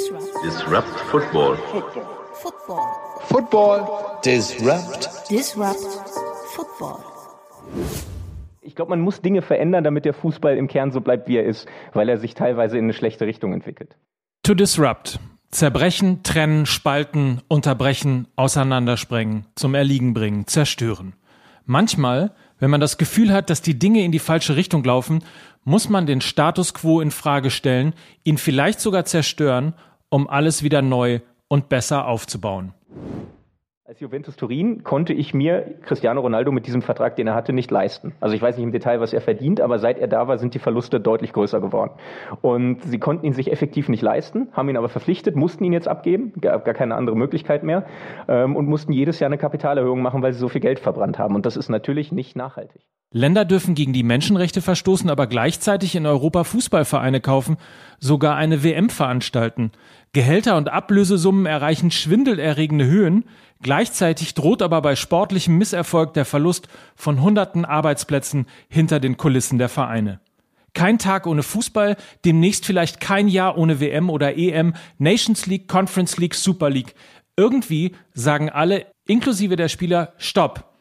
Disrupt. Disrupt Football. Football. Football. Disrupt. Disrupt Football. Ich glaube, man muss Dinge verändern, damit der Fußball im Kern so bleibt, wie er ist, weil er sich teilweise in eine schlechte Richtung entwickelt. To disrupt. Zerbrechen, trennen, spalten, unterbrechen, auseinandersprengen, zum Erliegen bringen, zerstören. Manchmal, wenn man das Gefühl hat, dass die Dinge in die falsche Richtung laufen, muss man den Status quo in Frage stellen, ihn vielleicht sogar zerstören, um alles wieder neu und besser aufzubauen. Als Juventus Turin konnte ich mir Cristiano Ronaldo mit diesem Vertrag, den er hatte, nicht leisten. Also ich weiß nicht im Detail, was er verdient, aber seit er da war, sind die Verluste deutlich größer geworden. Und sie konnten ihn sich effektiv nicht leisten, haben ihn aber verpflichtet, mussten ihn jetzt abgeben, gab gar keine andere Möglichkeit mehr ähm, und mussten jedes Jahr eine Kapitalerhöhung machen, weil sie so viel Geld verbrannt haben. Und das ist natürlich nicht nachhaltig. Länder dürfen gegen die Menschenrechte verstoßen, aber gleichzeitig in Europa Fußballvereine kaufen, sogar eine WM veranstalten. Gehälter und Ablösesummen erreichen schwindelerregende Höhen, gleichzeitig droht aber bei sportlichem Misserfolg der Verlust von hunderten Arbeitsplätzen hinter den Kulissen der Vereine. Kein Tag ohne Fußball, demnächst vielleicht kein Jahr ohne WM oder EM, Nations League, Conference League, Super League. Irgendwie sagen alle, inklusive der Spieler, Stopp.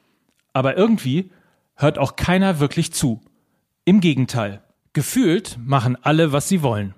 Aber irgendwie hört auch keiner wirklich zu. Im Gegenteil. Gefühlt machen alle, was sie wollen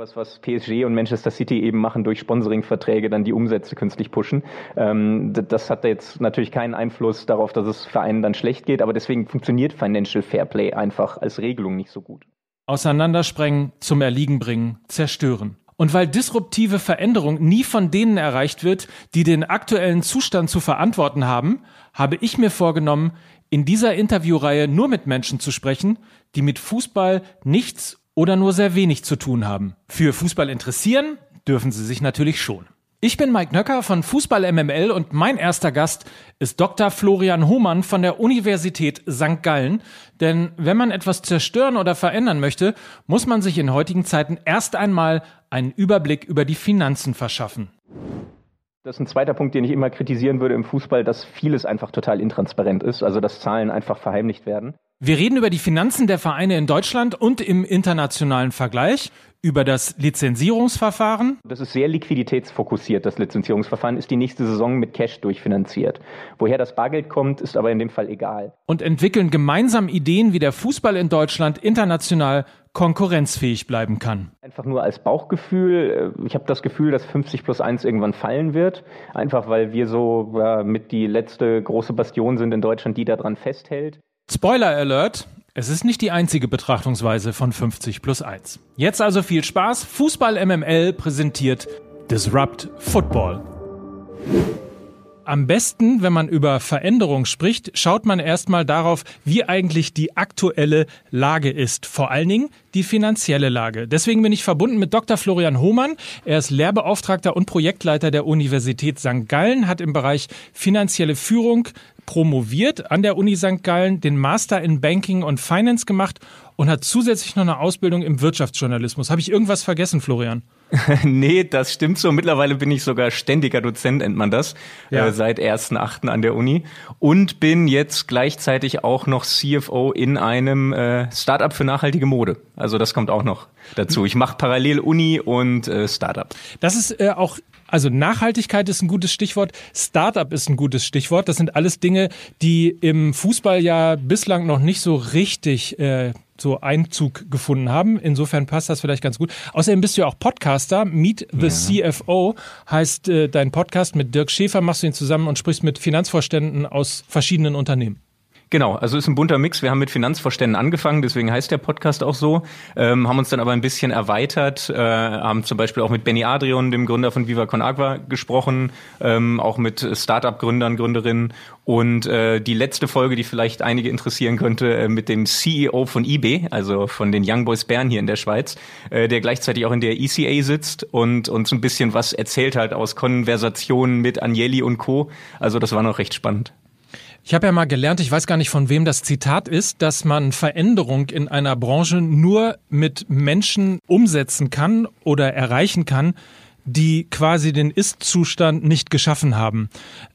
sowas, was PSG und Manchester City eben machen, durch Sponsoringverträge dann die Umsätze künstlich pushen. Ähm, das hat jetzt natürlich keinen Einfluss darauf, dass es Vereinen dann schlecht geht, aber deswegen funktioniert Financial Fairplay einfach als Regelung nicht so gut. Auseinandersprengen, zum Erliegen bringen, zerstören. Und weil disruptive Veränderung nie von denen erreicht wird, die den aktuellen Zustand zu verantworten haben, habe ich mir vorgenommen, in dieser Interviewreihe nur mit Menschen zu sprechen, die mit Fußball nichts oder nur sehr wenig zu tun haben. Für Fußball interessieren dürfen sie sich natürlich schon. Ich bin Mike Nöcker von Fußball MML und mein erster Gast ist Dr. Florian Hohmann von der Universität St. Gallen. Denn wenn man etwas zerstören oder verändern möchte, muss man sich in heutigen Zeiten erst einmal einen Überblick über die Finanzen verschaffen. Das ist ein zweiter Punkt, den ich immer kritisieren würde im Fußball, dass vieles einfach total intransparent ist, also dass Zahlen einfach verheimlicht werden. Wir reden über die Finanzen der Vereine in Deutschland und im internationalen Vergleich, über das Lizenzierungsverfahren. Das ist sehr liquiditätsfokussiert, das Lizenzierungsverfahren ist die nächste Saison mit Cash durchfinanziert. Woher das Bargeld kommt, ist aber in dem Fall egal. Und entwickeln gemeinsam Ideen, wie der Fußball in Deutschland international konkurrenzfähig bleiben kann. Einfach nur als Bauchgefühl. Ich habe das Gefühl, dass 50 plus 1 irgendwann fallen wird. Einfach weil wir so ja, mit die letzte große Bastion sind in Deutschland, die daran festhält. Spoiler Alert, es ist nicht die einzige Betrachtungsweise von 50 plus 1. Jetzt also viel Spaß. Fußball MML präsentiert Disrupt Football. Am besten, wenn man über Veränderung spricht, schaut man erstmal darauf, wie eigentlich die aktuelle Lage ist. Vor allen Dingen die finanzielle Lage. Deswegen bin ich verbunden mit Dr. Florian Hohmann. Er ist Lehrbeauftragter und Projektleiter der Universität St. Gallen, hat im Bereich finanzielle Führung promoviert an der Uni St. Gallen, den Master in Banking und Finance gemacht und hat zusätzlich noch eine Ausbildung im Wirtschaftsjournalismus. Habe ich irgendwas vergessen, Florian? nee, das stimmt so. Mittlerweile bin ich sogar ständiger Dozent, nennt man das, ja. äh, seit 1.8. an der Uni. Und bin jetzt gleichzeitig auch noch CFO in einem äh, Startup für nachhaltige Mode. Also das kommt auch noch dazu. Ich mache parallel Uni und äh, Startup. Das ist äh, auch also Nachhaltigkeit ist ein gutes Stichwort, Startup ist ein gutes Stichwort. Das sind alles Dinge, die im Fußball ja bislang noch nicht so richtig äh, so Einzug gefunden haben. Insofern passt das vielleicht ganz gut. Außerdem bist du ja auch Podcaster. Meet the ja. CFO heißt äh, dein Podcast mit Dirk Schäfer. Machst du ihn zusammen und sprichst mit Finanzvorständen aus verschiedenen Unternehmen. Genau, also ist ein bunter Mix. Wir haben mit Finanzvorständen angefangen, deswegen heißt der Podcast auch so, ähm, haben uns dann aber ein bisschen erweitert, äh, haben zum Beispiel auch mit Benny Adrian, dem Gründer von Viva Con Agua, gesprochen, ähm, auch mit Startup-Gründern, Gründerinnen und äh, die letzte Folge, die vielleicht einige interessieren könnte, äh, mit dem CEO von eBay, also von den Young Boys Bern hier in der Schweiz, äh, der gleichzeitig auch in der ECA sitzt und uns ein bisschen was erzählt hat aus Konversationen mit Agnelli und Co. Also das war noch recht spannend. Ich habe ja mal gelernt, ich weiß gar nicht von wem das Zitat ist, dass man Veränderung in einer Branche nur mit Menschen umsetzen kann oder erreichen kann, die quasi den Ist-Zustand nicht geschaffen haben.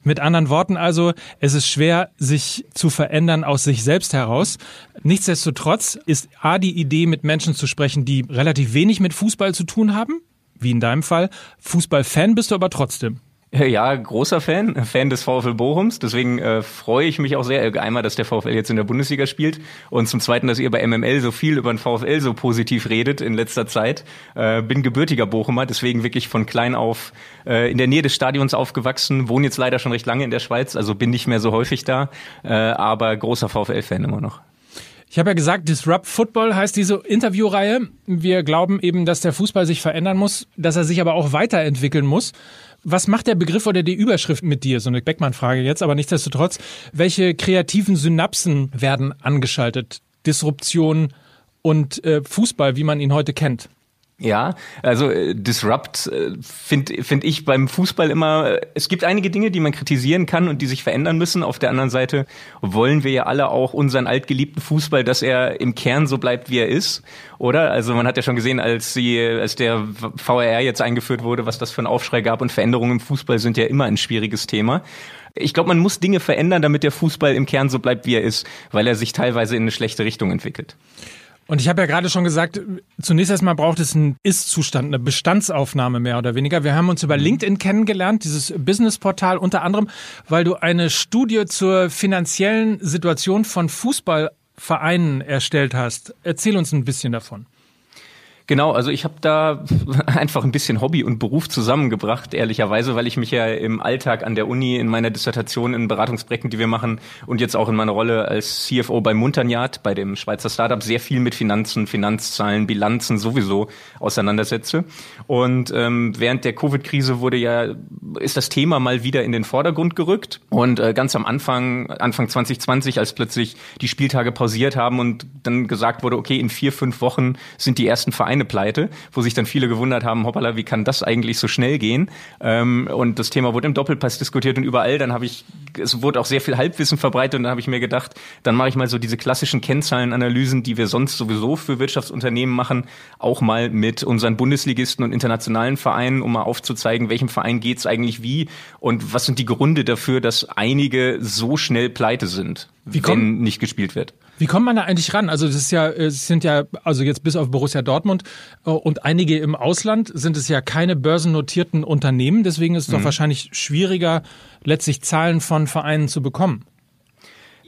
Mit anderen Worten also, es ist schwer, sich zu verändern aus sich selbst heraus. Nichtsdestotrotz ist A die Idee, mit Menschen zu sprechen, die relativ wenig mit Fußball zu tun haben, wie in deinem Fall. Fußballfan bist du aber trotzdem. Ja, großer Fan, Fan des VfL Bochums. Deswegen äh, freue ich mich auch sehr, äh, einmal, dass der VfL jetzt in der Bundesliga spielt und zum Zweiten, dass ihr bei MML so viel über den VfL so positiv redet in letzter Zeit. Äh, bin gebürtiger Bochumer, deswegen wirklich von klein auf äh, in der Nähe des Stadions aufgewachsen, wohne jetzt leider schon recht lange in der Schweiz, also bin nicht mehr so häufig da, äh, aber großer VfL-Fan immer noch. Ich habe ja gesagt, Disrupt Football heißt diese Interviewreihe. Wir glauben eben, dass der Fußball sich verändern muss, dass er sich aber auch weiterentwickeln muss. Was macht der Begriff oder die Überschrift mit dir? So eine Beckmann-Frage jetzt, aber nichtsdestotrotz. Welche kreativen Synapsen werden angeschaltet? Disruption und äh, Fußball, wie man ihn heute kennt. Ja, also äh, Disrupt äh, finde find ich beim Fußball immer, äh, es gibt einige Dinge, die man kritisieren kann und die sich verändern müssen. Auf der anderen Seite wollen wir ja alle auch unseren altgeliebten Fußball, dass er im Kern so bleibt, wie er ist, oder? Also man hat ja schon gesehen, als sie, als der VRR jetzt eingeführt wurde, was das für ein Aufschrei gab und Veränderungen im Fußball sind ja immer ein schwieriges Thema. Ich glaube, man muss Dinge verändern, damit der Fußball im Kern so bleibt, wie er ist, weil er sich teilweise in eine schlechte Richtung entwickelt. Und ich habe ja gerade schon gesagt, zunächst erstmal braucht es einen Ist-Zustand, eine Bestandsaufnahme mehr oder weniger. Wir haben uns über LinkedIn kennengelernt, dieses Businessportal unter anderem, weil du eine Studie zur finanziellen Situation von Fußballvereinen erstellt hast. Erzähl uns ein bisschen davon. Genau, also ich habe da einfach ein bisschen Hobby und Beruf zusammengebracht, ehrlicherweise, weil ich mich ja im Alltag an der Uni, in meiner Dissertation, in Beratungsprojekten, die wir machen und jetzt auch in meiner Rolle als CFO bei Munterniat, bei dem Schweizer Startup, sehr viel mit Finanzen, Finanzzahlen, Bilanzen sowieso auseinandersetze. Und ähm, während der Covid-Krise wurde ja, ist das Thema mal wieder in den Vordergrund gerückt. Und äh, ganz am Anfang, Anfang 2020, als plötzlich die Spieltage pausiert haben und dann gesagt wurde, okay, in vier, fünf Wochen sind die ersten Vereine eine pleite, wo sich dann viele gewundert haben, hoppala, wie kann das eigentlich so schnell gehen? Ähm, und das Thema wurde im Doppelpass diskutiert und überall. Dann habe ich, es wurde auch sehr viel Halbwissen verbreitet und dann habe ich mir gedacht, dann mache ich mal so diese klassischen Kennzahlenanalysen, die wir sonst sowieso für Wirtschaftsunternehmen machen, auch mal mit unseren Bundesligisten und internationalen Vereinen, um mal aufzuzeigen, welchem Verein geht's eigentlich wie und was sind die Gründe dafür, dass einige so schnell pleite sind, wie wenn nicht gespielt wird. Wie kommt man da eigentlich ran? Also das ist ja, es sind ja, also jetzt bis auf Borussia Dortmund äh, und einige im Ausland sind es ja keine börsennotierten Unternehmen. Deswegen ist es mhm. doch wahrscheinlich schwieriger, letztlich Zahlen von Vereinen zu bekommen.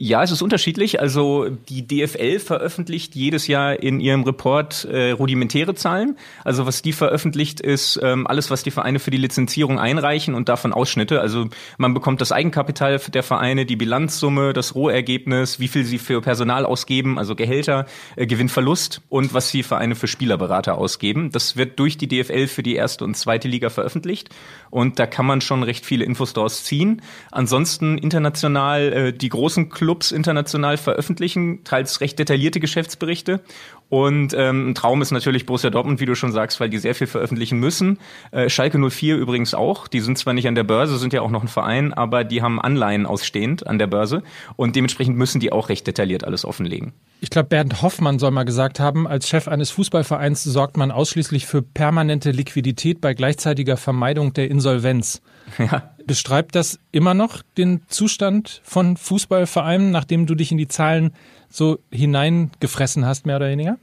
Ja, es ist unterschiedlich. Also die DFL veröffentlicht jedes Jahr in ihrem Report äh, rudimentäre Zahlen. Also was die veröffentlicht ist ähm, alles, was die Vereine für die Lizenzierung einreichen und davon Ausschnitte. Also man bekommt das Eigenkapital der Vereine, die Bilanzsumme, das Rohergebnis, wie viel sie für Personal ausgeben, also Gehälter, äh, Gewinnverlust und was die Vereine für Spielerberater ausgeben. Das wird durch die DFL für die erste und zweite Liga veröffentlicht und da kann man schon recht viele Infos daraus ziehen. Ansonsten international äh, die großen Clubs Clubs international veröffentlichen, teils recht detaillierte Geschäftsberichte. Und ähm, ein Traum ist natürlich Borussia Dortmund, wie du schon sagst, weil die sehr viel veröffentlichen müssen. Äh, Schalke 04 übrigens auch. Die sind zwar nicht an der Börse, sind ja auch noch ein Verein, aber die haben Anleihen ausstehend an der Börse. Und dementsprechend müssen die auch recht detailliert alles offenlegen. Ich glaube, Bernd Hoffmann soll mal gesagt haben, als Chef eines Fußballvereins sorgt man ausschließlich für permanente Liquidität bei gleichzeitiger Vermeidung der Insolvenz. Ja. Beschreibt das immer noch den Zustand von Fußballvereinen, nachdem du dich in die Zahlen so hineingefressen hast, mehr oder weniger?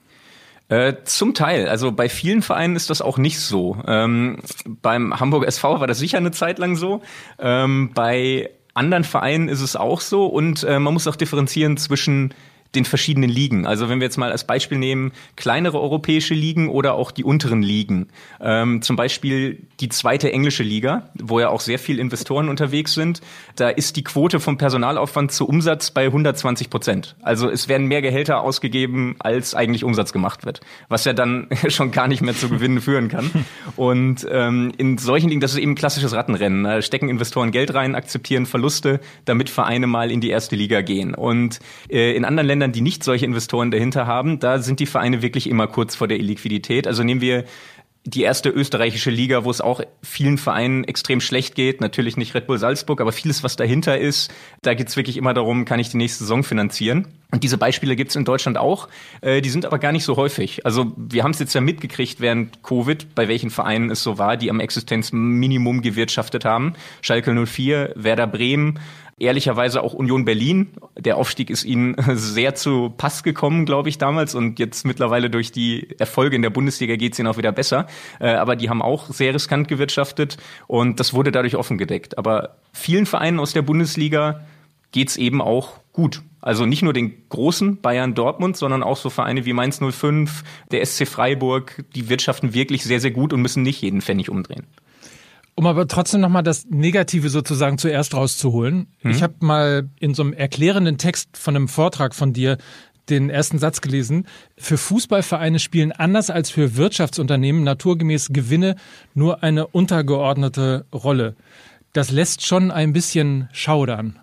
Äh, zum Teil. Also bei vielen Vereinen ist das auch nicht so. Ähm, beim Hamburg SV war das sicher eine Zeit lang so. Ähm, bei anderen Vereinen ist es auch so. Und äh, man muss auch differenzieren zwischen den verschiedenen Ligen. Also wenn wir jetzt mal als Beispiel nehmen, kleinere europäische Ligen oder auch die unteren Ligen. Ähm, zum Beispiel die zweite englische Liga, wo ja auch sehr viele Investoren unterwegs sind. Da ist die Quote vom Personalaufwand zu Umsatz bei 120 Prozent. Also es werden mehr Gehälter ausgegeben, als eigentlich Umsatz gemacht wird. Was ja dann schon gar nicht mehr zu Gewinnen führen kann. Und ähm, in solchen Ligen, das ist eben klassisches Rattenrennen. Da stecken Investoren Geld rein, akzeptieren Verluste, damit Vereine mal in die erste Liga gehen. Und äh, in anderen Ländern Ländern, die nicht solche Investoren dahinter haben, da sind die Vereine wirklich immer kurz vor der Illiquidität. Also nehmen wir die erste österreichische Liga, wo es auch vielen Vereinen extrem schlecht geht. Natürlich nicht Red Bull Salzburg, aber vieles, was dahinter ist, da geht es wirklich immer darum, kann ich die nächste Saison finanzieren. Und diese Beispiele gibt's in Deutschland auch, äh, die sind aber gar nicht so häufig. Also wir haben es jetzt ja mitgekriegt während Covid, bei welchen Vereinen es so war, die am Existenzminimum gewirtschaftet haben. Schalke 04, Werder Bremen, ehrlicherweise auch Union Berlin. Der Aufstieg ist ihnen sehr zu Pass gekommen, glaube ich, damals. Und jetzt mittlerweile durch die Erfolge in der Bundesliga geht's ihnen auch wieder besser. Äh, aber die haben auch sehr riskant gewirtschaftet und das wurde dadurch offen gedeckt. Aber vielen Vereinen aus der Bundesliga geht's eben auch gut. Also nicht nur den großen Bayern Dortmund, sondern auch so Vereine wie Mainz 05, der SC Freiburg, die wirtschaften wirklich sehr, sehr gut und müssen nicht jeden Pfennig umdrehen. Um aber trotzdem nochmal das Negative sozusagen zuerst rauszuholen. Hm. Ich habe mal in so einem erklärenden Text von einem Vortrag von dir den ersten Satz gelesen. Für Fußballvereine spielen anders als für Wirtschaftsunternehmen naturgemäß Gewinne nur eine untergeordnete Rolle. Das lässt schon ein bisschen schaudern.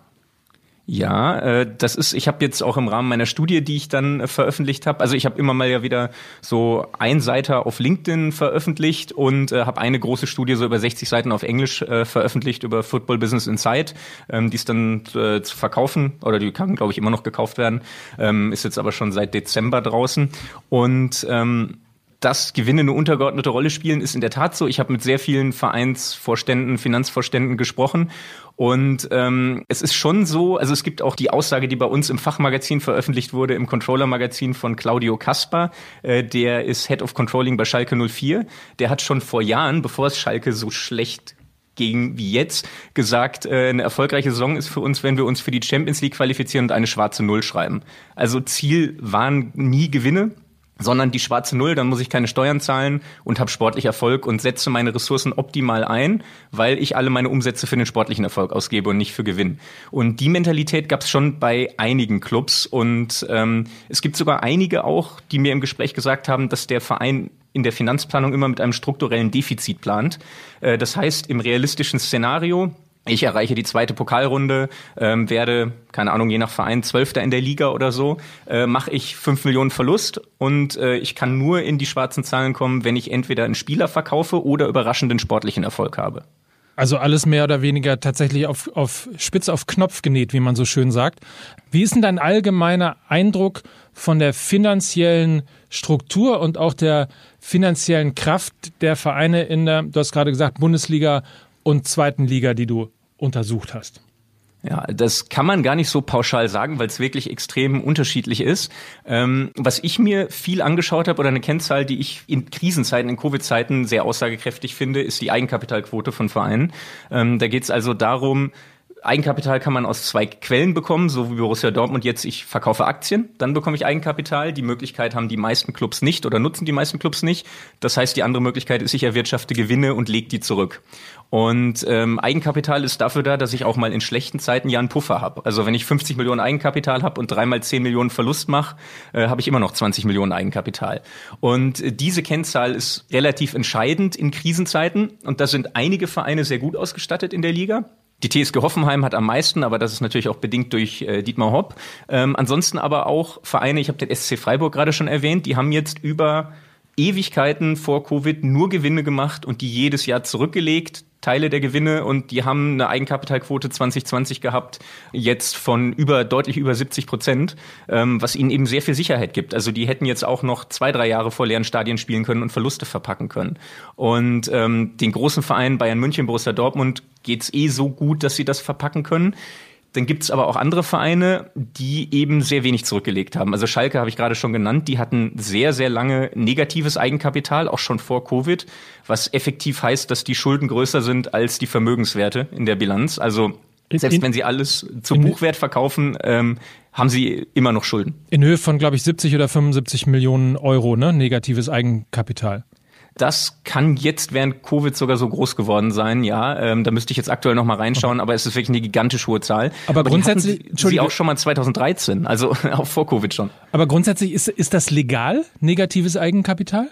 Ja, äh, das ist, ich habe jetzt auch im Rahmen meiner Studie, die ich dann äh, veröffentlicht habe, also ich habe immer mal ja wieder so ein Seiter auf LinkedIn veröffentlicht und äh, habe eine große Studie so über 60 Seiten auf Englisch äh, veröffentlicht über Football Business Insight, ähm, die ist dann äh, zu verkaufen oder die kann, glaube ich, immer noch gekauft werden, ähm, ist jetzt aber schon seit Dezember draußen und ähm, dass Gewinne eine untergeordnete Rolle spielen, ist in der Tat so. Ich habe mit sehr vielen Vereinsvorständen, Finanzvorständen gesprochen und ähm, es ist schon so, also es gibt auch die Aussage, die bei uns im Fachmagazin veröffentlicht wurde, im Controller-Magazin von Claudio Kasper, äh, der ist Head of Controlling bei Schalke 04. Der hat schon vor Jahren, bevor es Schalke so schlecht ging wie jetzt, gesagt, äh, eine erfolgreiche Saison ist für uns, wenn wir uns für die Champions League qualifizieren und eine schwarze Null schreiben. Also Ziel waren nie Gewinne, sondern die schwarze Null, dann muss ich keine Steuern zahlen und habe sportlich Erfolg und setze meine Ressourcen optimal ein, weil ich alle meine Umsätze für den sportlichen Erfolg ausgebe und nicht für Gewinn. Und die Mentalität gab es schon bei einigen Clubs und ähm, es gibt sogar einige auch, die mir im Gespräch gesagt haben, dass der Verein in der Finanzplanung immer mit einem strukturellen Defizit plant. Äh, das heißt, im realistischen Szenario ich erreiche die zweite Pokalrunde, ähm, werde, keine Ahnung, je nach Verein Zwölfter in der Liga oder so, äh, mache ich fünf Millionen Verlust und äh, ich kann nur in die schwarzen Zahlen kommen, wenn ich entweder einen Spieler verkaufe oder überraschenden sportlichen Erfolg habe. Also alles mehr oder weniger tatsächlich auf, auf Spitz auf Knopf genäht, wie man so schön sagt. Wie ist denn dein allgemeiner Eindruck von der finanziellen Struktur und auch der finanziellen Kraft der Vereine in der, du hast gerade gesagt, Bundesliga und zweiten Liga, die du untersucht hast? Ja, das kann man gar nicht so pauschal sagen, weil es wirklich extrem unterschiedlich ist. Ähm, was ich mir viel angeschaut habe oder eine Kennzahl, die ich in Krisenzeiten, in Covid-Zeiten sehr aussagekräftig finde, ist die Eigenkapitalquote von Vereinen. Ähm, da geht es also darum, Eigenkapital kann man aus zwei Quellen bekommen, so wie Borussia Dortmund jetzt, ich verkaufe Aktien, dann bekomme ich Eigenkapital. Die Möglichkeit haben die meisten Clubs nicht oder nutzen die meisten Clubs nicht. Das heißt, die andere Möglichkeit ist, ich erwirtschafte Gewinne und lege die zurück. Und ähm, Eigenkapital ist dafür da, dass ich auch mal in schlechten Zeiten ja einen Puffer habe. Also wenn ich 50 Millionen Eigenkapital habe und dreimal 10 Millionen Verlust mache, äh, habe ich immer noch 20 Millionen Eigenkapital. Und äh, diese Kennzahl ist relativ entscheidend in Krisenzeiten. Und da sind einige Vereine sehr gut ausgestattet in der Liga. Die TSG Hoffenheim hat am meisten, aber das ist natürlich auch bedingt durch äh, Dietmar Hopp. Ähm, ansonsten aber auch Vereine, ich habe den SC Freiburg gerade schon erwähnt, die haben jetzt über Ewigkeiten vor Covid nur Gewinne gemacht und die jedes Jahr zurückgelegt. Teile der Gewinne und die haben eine Eigenkapitalquote 2020 gehabt, jetzt von über deutlich über 70 Prozent, ähm, was ihnen eben sehr viel Sicherheit gibt. Also die hätten jetzt auch noch zwei, drei Jahre vor leeren Stadien spielen können und Verluste verpacken können. Und ähm, den großen Vereinen Bayern München, Borussia Dortmund geht's eh so gut, dass sie das verpacken können. Dann gibt's aber auch andere Vereine, die eben sehr wenig zurückgelegt haben. Also Schalke habe ich gerade schon genannt, die hatten sehr, sehr lange negatives Eigenkapital, auch schon vor Covid, was effektiv heißt, dass die Schulden größer sind als die Vermögenswerte in der Bilanz. Also selbst wenn sie alles zu Buchwert verkaufen, ähm, haben sie immer noch Schulden. In Höhe von, glaube ich, 70 oder 75 Millionen Euro, ne? Negatives Eigenkapital. Das kann jetzt während Covid sogar so groß geworden sein, ja. Ähm, da müsste ich jetzt aktuell noch mal reinschauen, aber es ist wirklich eine gigantisch hohe Zahl. Aber, aber grundsätzlich, sie auch schon mal 2013, also auch vor Covid schon. Aber grundsätzlich ist, ist das legal, negatives Eigenkapital?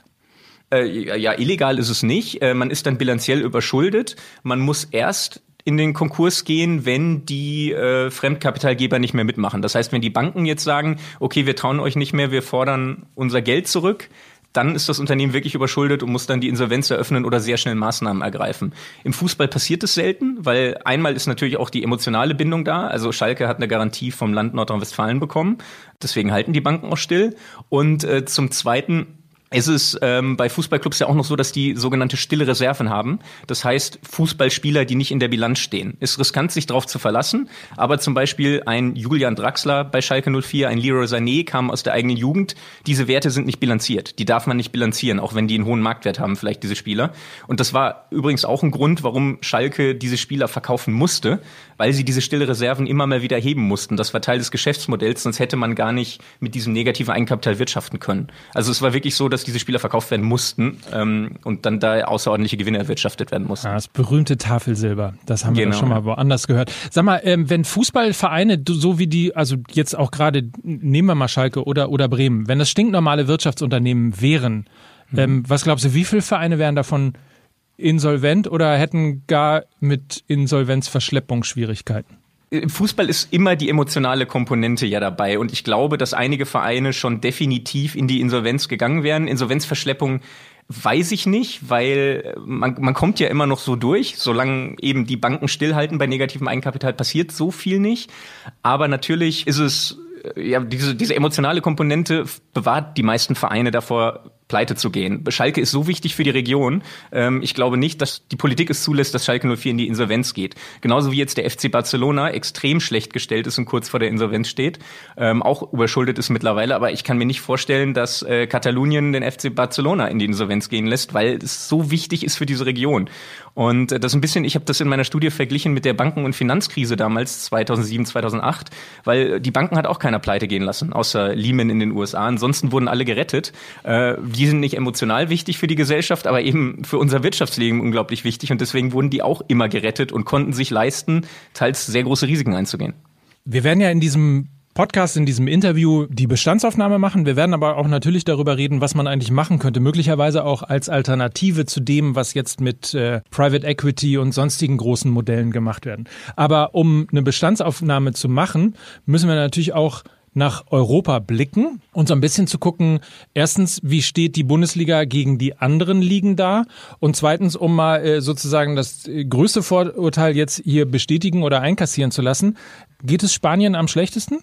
Äh, ja, illegal ist es nicht. Äh, man ist dann bilanziell überschuldet. Man muss erst in den Konkurs gehen, wenn die äh, Fremdkapitalgeber nicht mehr mitmachen. Das heißt, wenn die Banken jetzt sagen, okay, wir trauen euch nicht mehr, wir fordern unser Geld zurück, dann ist das Unternehmen wirklich überschuldet und muss dann die Insolvenz eröffnen oder sehr schnell Maßnahmen ergreifen. Im Fußball passiert es selten, weil einmal ist natürlich auch die emotionale Bindung da. Also Schalke hat eine Garantie vom Land Nordrhein-Westfalen bekommen. Deswegen halten die Banken auch still. Und äh, zum Zweiten es ist ähm, bei Fußballclubs ja auch noch so, dass die sogenannte stille Reserven haben. Das heißt, Fußballspieler, die nicht in der Bilanz stehen. Ist riskant, sich darauf zu verlassen. Aber zum Beispiel ein Julian Draxler bei Schalke 04, ein Leroy Sané kam aus der eigenen Jugend. Diese Werte sind nicht bilanziert. Die darf man nicht bilanzieren, auch wenn die einen hohen Marktwert haben, vielleicht diese Spieler. Und das war übrigens auch ein Grund, warum Schalke diese Spieler verkaufen musste, weil sie diese stille Reserven immer mal wieder heben mussten. Das war Teil des Geschäftsmodells, sonst hätte man gar nicht mit diesem negativen Eigenkapital wirtschaften können. Also es war wirklich so, dass diese Spieler verkauft werden mussten ähm, und dann da außerordentliche Gewinne erwirtschaftet werden mussten. Ja, das berühmte Tafelsilber, das haben genau. wir schon mal woanders gehört. Sag mal, ähm, wenn Fußballvereine, so wie die, also jetzt auch gerade, nehmen wir mal Schalke oder, oder Bremen, wenn das stinknormale Wirtschaftsunternehmen wären, mhm. ähm, was glaubst du, wie viele Vereine wären davon insolvent oder hätten gar mit Insolvenzverschleppung Schwierigkeiten? im Fußball ist immer die emotionale Komponente ja dabei. Und ich glaube, dass einige Vereine schon definitiv in die Insolvenz gegangen wären. Insolvenzverschleppung weiß ich nicht, weil man, man kommt ja immer noch so durch. Solange eben die Banken stillhalten bei negativem Eigenkapital, passiert so viel nicht. Aber natürlich ist es ja, diese, diese emotionale Komponente bewahrt die meisten Vereine davor, pleite zu gehen. Schalke ist so wichtig für die Region. Ähm, ich glaube nicht, dass die Politik es zulässt, dass Schalke 04 in die Insolvenz geht. Genauso wie jetzt der FC Barcelona extrem schlecht gestellt ist und kurz vor der Insolvenz steht. Ähm, auch überschuldet ist mittlerweile. Aber ich kann mir nicht vorstellen, dass äh, Katalonien den FC Barcelona in die Insolvenz gehen lässt, weil es so wichtig ist für diese Region. Und äh, das ein bisschen, ich habe das in meiner Studie verglichen mit der Banken- und Finanzkrise damals, 2007, 2008, weil die Banken hat auch keiner pleite gehen lassen, außer Lehman in den USA. Ansonsten wurden alle gerettet. Äh, die sind nicht emotional wichtig für die Gesellschaft, aber eben für unser Wirtschaftsleben unglaublich wichtig und deswegen wurden die auch immer gerettet und konnten sich leisten, teils sehr große Risiken einzugehen. Wir werden ja in diesem Podcast, in diesem Interview die Bestandsaufnahme machen. Wir werden aber auch natürlich darüber reden, was man eigentlich machen könnte, möglicherweise auch als Alternative zu dem, was jetzt mit äh, Private Equity und sonstigen großen Modellen gemacht werden. Aber um eine Bestandsaufnahme zu machen, müssen wir natürlich auch nach Europa blicken und so ein bisschen zu gucken, erstens, wie steht die Bundesliga gegen die anderen Ligen da? Und zweitens, um mal äh, sozusagen das äh, größte Vorurteil jetzt hier bestätigen oder einkassieren zu lassen, geht es Spanien am schlechtesten?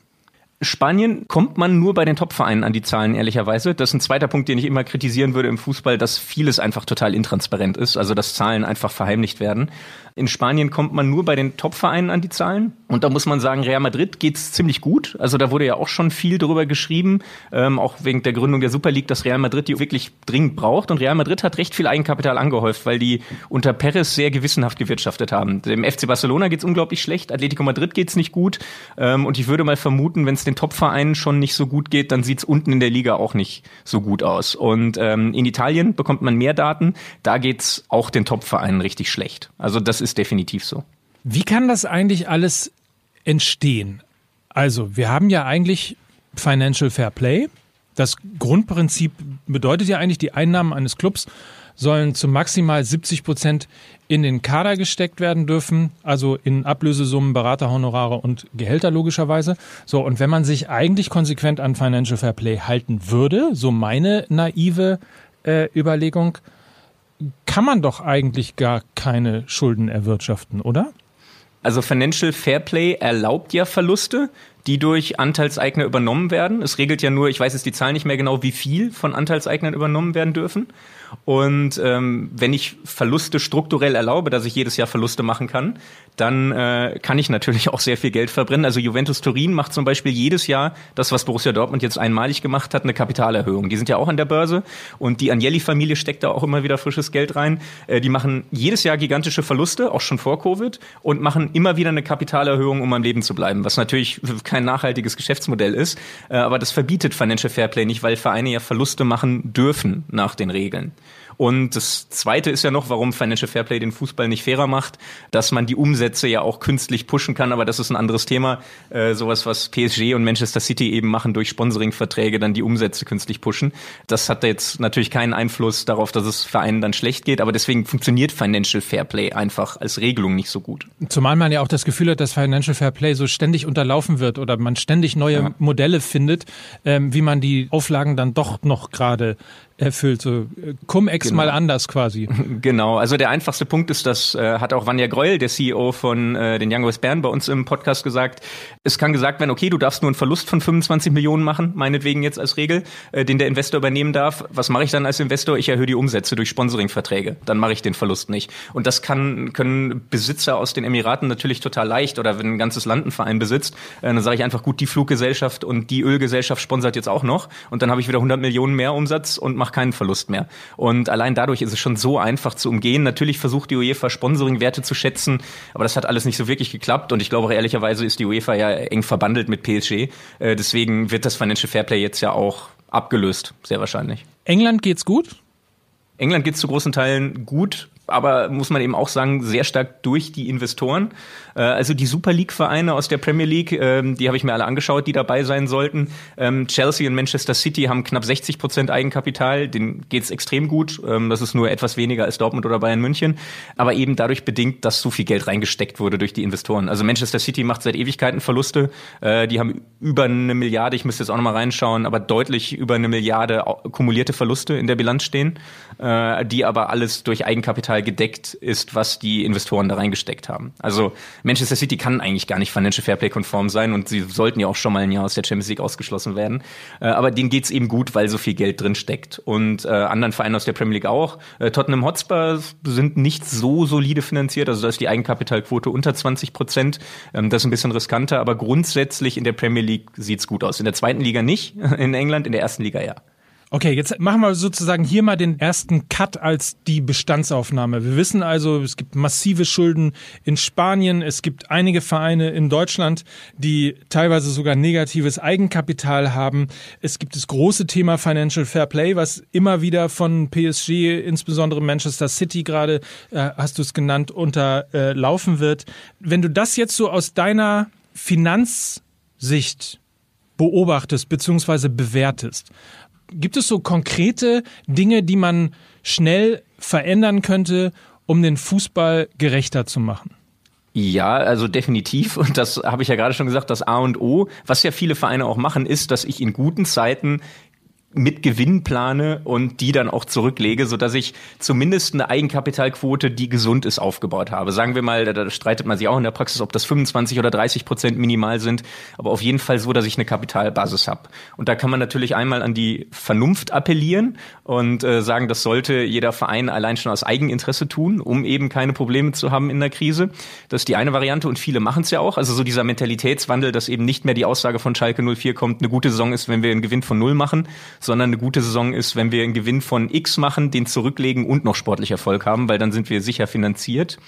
Spanien kommt man nur bei den Topvereinen an die Zahlen, ehrlicherweise. Das ist ein zweiter Punkt, den ich immer kritisieren würde im Fußball, dass vieles einfach total intransparent ist, also dass Zahlen einfach verheimlicht werden. In Spanien kommt man nur bei den Top-Vereinen an die Zahlen. Und da muss man sagen, Real Madrid geht's ziemlich gut. Also da wurde ja auch schon viel darüber geschrieben, ähm, auch wegen der Gründung der Super League, dass Real Madrid die wirklich dringend braucht. Und Real Madrid hat recht viel Eigenkapital angehäuft, weil die unter Perez sehr gewissenhaft gewirtschaftet haben. Dem FC Barcelona geht's unglaublich schlecht, Atletico Madrid geht's nicht gut. Ähm, und ich würde mal vermuten, wenn es den Top-Vereinen schon nicht so gut geht, dann sieht's unten in der Liga auch nicht so gut aus. Und ähm, in Italien bekommt man mehr Daten. Da geht's auch den Top-Vereinen richtig schlecht. Also das ist definitiv so. Wie kann das eigentlich alles entstehen? Also, wir haben ja eigentlich Financial Fair Play. Das Grundprinzip bedeutet ja eigentlich, die Einnahmen eines Clubs sollen zu maximal 70 Prozent in den Kader gesteckt werden dürfen, also in Ablösesummen, Beraterhonorare und Gehälter logischerweise. So, und wenn man sich eigentlich konsequent an Financial Fair Play halten würde, so meine naive äh, Überlegung, kann man doch eigentlich gar keine Schulden erwirtschaften, oder? Also Financial Fairplay erlaubt ja Verluste, die durch Anteilseigner übernommen werden. Es regelt ja nur, ich weiß jetzt die Zahl nicht mehr genau, wie viel von Anteilseignern übernommen werden dürfen. Und ähm, wenn ich Verluste strukturell erlaube, dass ich jedes Jahr Verluste machen kann, dann äh, kann ich natürlich auch sehr viel Geld verbrennen. Also Juventus Turin macht zum Beispiel jedes Jahr das, was Borussia Dortmund jetzt einmalig gemacht hat, eine Kapitalerhöhung. Die sind ja auch an der Börse und die Agnelli-Familie steckt da auch immer wieder frisches Geld rein. Äh, die machen jedes Jahr gigantische Verluste, auch schon vor Covid, und machen immer wieder eine Kapitalerhöhung, um am Leben zu bleiben, was natürlich kein nachhaltiges Geschäftsmodell ist. Äh, aber das verbietet Financial Fairplay nicht, weil Vereine ja Verluste machen dürfen nach den Regeln. Und das Zweite ist ja noch, warum Financial Fairplay den Fußball nicht fairer macht, dass man die Umsätze ja auch künstlich pushen kann, aber das ist ein anderes Thema. Äh, sowas, was PSG und Manchester City eben machen durch Sponsoringverträge, dann die Umsätze künstlich pushen. Das hat jetzt natürlich keinen Einfluss darauf, dass es Vereinen dann schlecht geht, aber deswegen funktioniert Financial Fairplay einfach als Regelung nicht so gut. Zumal man ja auch das Gefühl hat, dass Financial Fairplay so ständig unterlaufen wird oder man ständig neue ja. Modelle findet, ähm, wie man die Auflagen dann doch noch gerade erfüllt. So Cum-Ex genau. mal anders quasi. Genau, also der einfachste Punkt ist, das äh, hat auch Vanja Greuel, der CEO von äh, den Young West Bern, bei uns im Podcast gesagt. Es kann gesagt werden, okay, du darfst nur einen Verlust von 25 Millionen machen, meinetwegen jetzt als Regel, äh, den der Investor übernehmen darf. Was mache ich dann als Investor? Ich erhöhe die Umsätze durch Sponsoringverträge. Dann mache ich den Verlust nicht. Und das kann können Besitzer aus den Emiraten natürlich total leicht oder wenn ein ganzes Land einen Verein besitzt, äh, dann sage ich einfach gut, die Fluggesellschaft und die Ölgesellschaft sponsert jetzt auch noch und dann habe ich wieder 100 Millionen mehr Umsatz und mache keinen Verlust mehr. Und allein dadurch ist es schon so einfach zu umgehen. Natürlich versucht die UEFA Sponsoringwerte zu schätzen, aber das hat alles nicht so wirklich geklappt und ich glaube auch ehrlicherweise ist die UEFA ja eng verbandelt mit PSG. Äh, deswegen wird das Financial Fairplay jetzt ja auch abgelöst, sehr wahrscheinlich. England geht's gut? England geht's zu großen Teilen gut aber muss man eben auch sagen, sehr stark durch die Investoren. Äh, also die Super League-Vereine aus der Premier League, ähm, die habe ich mir alle angeschaut, die dabei sein sollten. Ähm, Chelsea und Manchester City haben knapp 60 Prozent Eigenkapital, denen geht's extrem gut. Ähm, das ist nur etwas weniger als Dortmund oder Bayern München, aber eben dadurch bedingt, dass so viel Geld reingesteckt wurde durch die Investoren. Also Manchester City macht seit Ewigkeiten Verluste. Äh, die haben über eine Milliarde, ich müsste jetzt auch nochmal reinschauen, aber deutlich über eine Milliarde kumulierte Verluste in der Bilanz stehen, äh, die aber alles durch Eigenkapital Kapital gedeckt ist, was die Investoren da reingesteckt haben. Also Manchester City kann eigentlich gar nicht Financial Fairplay konform sein und sie sollten ja auch schon mal ein Jahr aus der Champions League ausgeschlossen werden. Äh, aber denen geht's eben gut, weil so viel Geld drin steckt. Und äh, anderen Vereinen aus der Premier League auch. Äh, Tottenham Hotspur sind nicht so solide finanziert, also da ist die Eigenkapitalquote unter 20 Prozent. Ähm, das ist ein bisschen riskanter, aber grundsätzlich in der Premier League sieht's gut aus. In der zweiten Liga nicht, in England, in der ersten Liga ja. Okay, jetzt machen wir sozusagen hier mal den ersten Cut als die Bestandsaufnahme. Wir wissen also, es gibt massive Schulden in Spanien, es gibt einige Vereine in Deutschland, die teilweise sogar negatives Eigenkapital haben. Es gibt das große Thema Financial Fair Play, was immer wieder von PSG, insbesondere Manchester City gerade, äh, hast du es genannt, unterlaufen äh, wird. Wenn du das jetzt so aus deiner Finanzsicht beobachtest bzw. bewertest, Gibt es so konkrete Dinge, die man schnell verändern könnte, um den Fußball gerechter zu machen? Ja, also definitiv. Und das habe ich ja gerade schon gesagt, das A und O, was ja viele Vereine auch machen, ist, dass ich in guten Zeiten mit Gewinn plane und die dann auch zurücklege, so dass ich zumindest eine Eigenkapitalquote, die gesund ist, aufgebaut habe. Sagen wir mal, da, streitet man sich auch in der Praxis, ob das 25 oder 30 Prozent minimal sind, aber auf jeden Fall so, dass ich eine Kapitalbasis habe. Und da kann man natürlich einmal an die Vernunft appellieren und äh, sagen, das sollte jeder Verein allein schon aus Eigeninteresse tun, um eben keine Probleme zu haben in der Krise. Das ist die eine Variante und viele machen es ja auch. Also so dieser Mentalitätswandel, dass eben nicht mehr die Aussage von Schalke 04 kommt, eine gute Saison ist, wenn wir einen Gewinn von Null machen, sondern eine gute Saison ist, wenn wir einen Gewinn von X machen, den zurücklegen und noch sportlich Erfolg haben, weil dann sind wir sicher finanziert.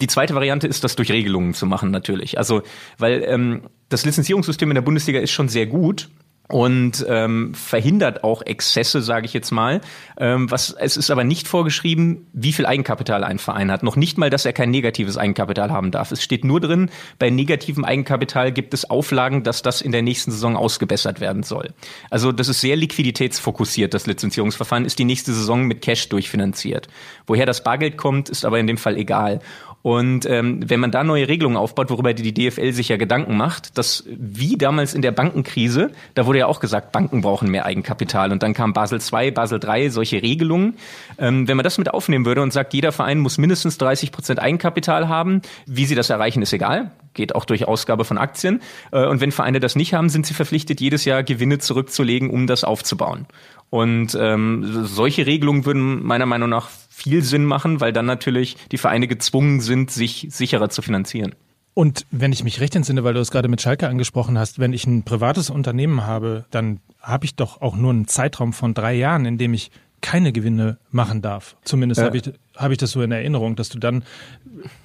Die zweite Variante ist, das durch Regelungen zu machen, natürlich. Also, weil ähm, das Lizenzierungssystem in der Bundesliga ist schon sehr gut und ähm, verhindert auch Exzesse, sage ich jetzt mal. Ähm, was es ist aber nicht vorgeschrieben, wie viel Eigenkapital ein Verein hat. Noch nicht mal, dass er kein negatives Eigenkapital haben darf. Es steht nur drin, bei negativem Eigenkapital gibt es Auflagen, dass das in der nächsten Saison ausgebessert werden soll. Also das ist sehr liquiditätsfokussiert. Das Lizenzierungsverfahren ist die nächste Saison mit Cash durchfinanziert. Woher das Bargeld kommt, ist aber in dem Fall egal. Und ähm, wenn man da neue Regelungen aufbaut, worüber die DFL sich ja Gedanken macht, dass wie damals in der Bankenkrise, da wurde ja auch gesagt, Banken brauchen mehr Eigenkapital und dann kam Basel II, Basel III, solche Regelungen. Ähm, wenn man das mit aufnehmen würde und sagt, jeder Verein muss mindestens 30 Prozent Eigenkapital haben, wie sie das erreichen, ist egal, geht auch durch Ausgabe von Aktien. Äh, und wenn Vereine das nicht haben, sind sie verpflichtet, jedes Jahr Gewinne zurückzulegen, um das aufzubauen. Und ähm, solche Regelungen würden meiner Meinung nach viel Sinn machen, weil dann natürlich die Vereine gezwungen sind, sich sicherer zu finanzieren. Und wenn ich mich recht entsinne, weil du es gerade mit Schalke angesprochen hast, wenn ich ein privates Unternehmen habe, dann habe ich doch auch nur einen Zeitraum von drei Jahren, in dem ich keine Gewinne machen darf. Zumindest ja. habe ich, hab ich das so in Erinnerung, dass du dann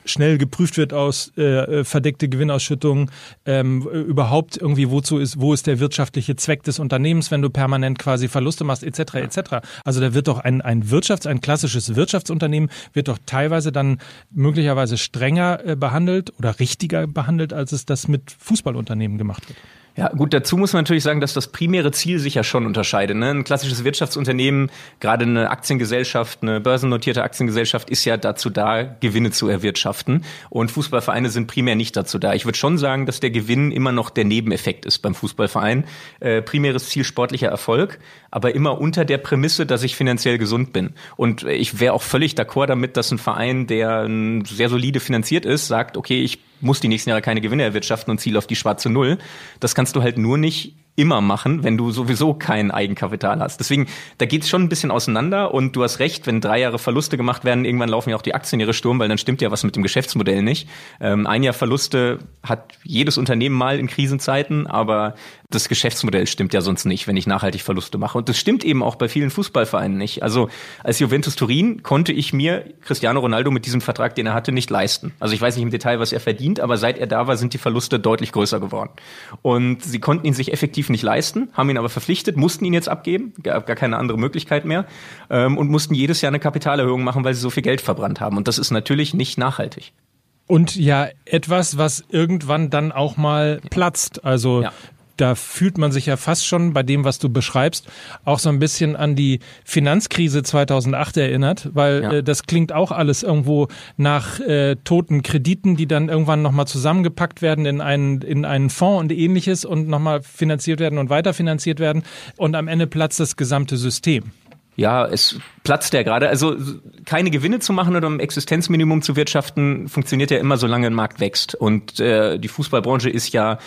schnell geprüft wird aus äh, äh, verdeckte Gewinnausschüttungen, ähm, überhaupt irgendwie wozu ist, wo ist der wirtschaftliche Zweck des Unternehmens, wenn du permanent quasi Verluste machst, etc. etc. Also da wird doch ein, ein Wirtschafts-, ein klassisches Wirtschaftsunternehmen wird doch teilweise dann möglicherweise strenger äh, behandelt oder richtiger behandelt, als es das mit Fußballunternehmen gemacht wird. Ja, gut, dazu muss man natürlich sagen, dass das primäre Ziel sich ja schon unterscheidet. Ne? Ein klassisches Wirtschaftsunternehmen, gerade eine Aktiengesellschaft, eine börsennotierte Aktiengesellschaft, ist ja dazu da, Gewinne zu erwirtschaften. Und Fußballvereine sind primär nicht dazu da. Ich würde schon sagen, dass der Gewinn immer noch der Nebeneffekt ist beim Fußballverein. Äh, primäres Ziel sportlicher Erfolg, aber immer unter der Prämisse, dass ich finanziell gesund bin. Und ich wäre auch völlig d'accord damit, dass ein Verein, der sehr solide finanziert ist, sagt, okay, ich muss die nächsten Jahre keine Gewinne erwirtschaften und ziel auf die schwarze Null. Das kannst du halt nur nicht immer machen, wenn du sowieso kein Eigenkapital hast. Deswegen, da geht's schon ein bisschen auseinander und du hast recht, wenn drei Jahre Verluste gemacht werden, irgendwann laufen ja auch die Aktien ihre Sturm, weil dann stimmt ja was mit dem Geschäftsmodell nicht. Ähm, ein Jahr Verluste hat jedes Unternehmen mal in Krisenzeiten, aber das Geschäftsmodell stimmt ja sonst nicht, wenn ich nachhaltig Verluste mache. Und das stimmt eben auch bei vielen Fußballvereinen nicht. Also als Juventus Turin konnte ich mir Cristiano Ronaldo mit diesem Vertrag, den er hatte, nicht leisten. Also ich weiß nicht im Detail, was er verdient, aber seit er da war, sind die Verluste deutlich größer geworden. Und sie konnten ihn sich effektiv nicht leisten, haben ihn aber verpflichtet, mussten ihn jetzt abgeben, gab gar keine andere Möglichkeit mehr ähm, und mussten jedes Jahr eine Kapitalerhöhung machen, weil sie so viel Geld verbrannt haben. Und das ist natürlich nicht nachhaltig. Und ja, etwas, was irgendwann dann auch mal platzt. Also ja da fühlt man sich ja fast schon bei dem, was du beschreibst, auch so ein bisschen an die Finanzkrise 2008 erinnert, weil ja. äh, das klingt auch alles irgendwo nach äh, toten Krediten, die dann irgendwann nochmal zusammengepackt werden in einen, in einen Fonds und ähnliches und nochmal finanziert werden und weiterfinanziert werden und am Ende platzt das gesamte System. Ja, es platzt ja gerade. Also keine Gewinne zu machen oder im Existenzminimum zu wirtschaften, funktioniert ja immer, solange ein Markt wächst. Und äh, die Fußballbranche ist ja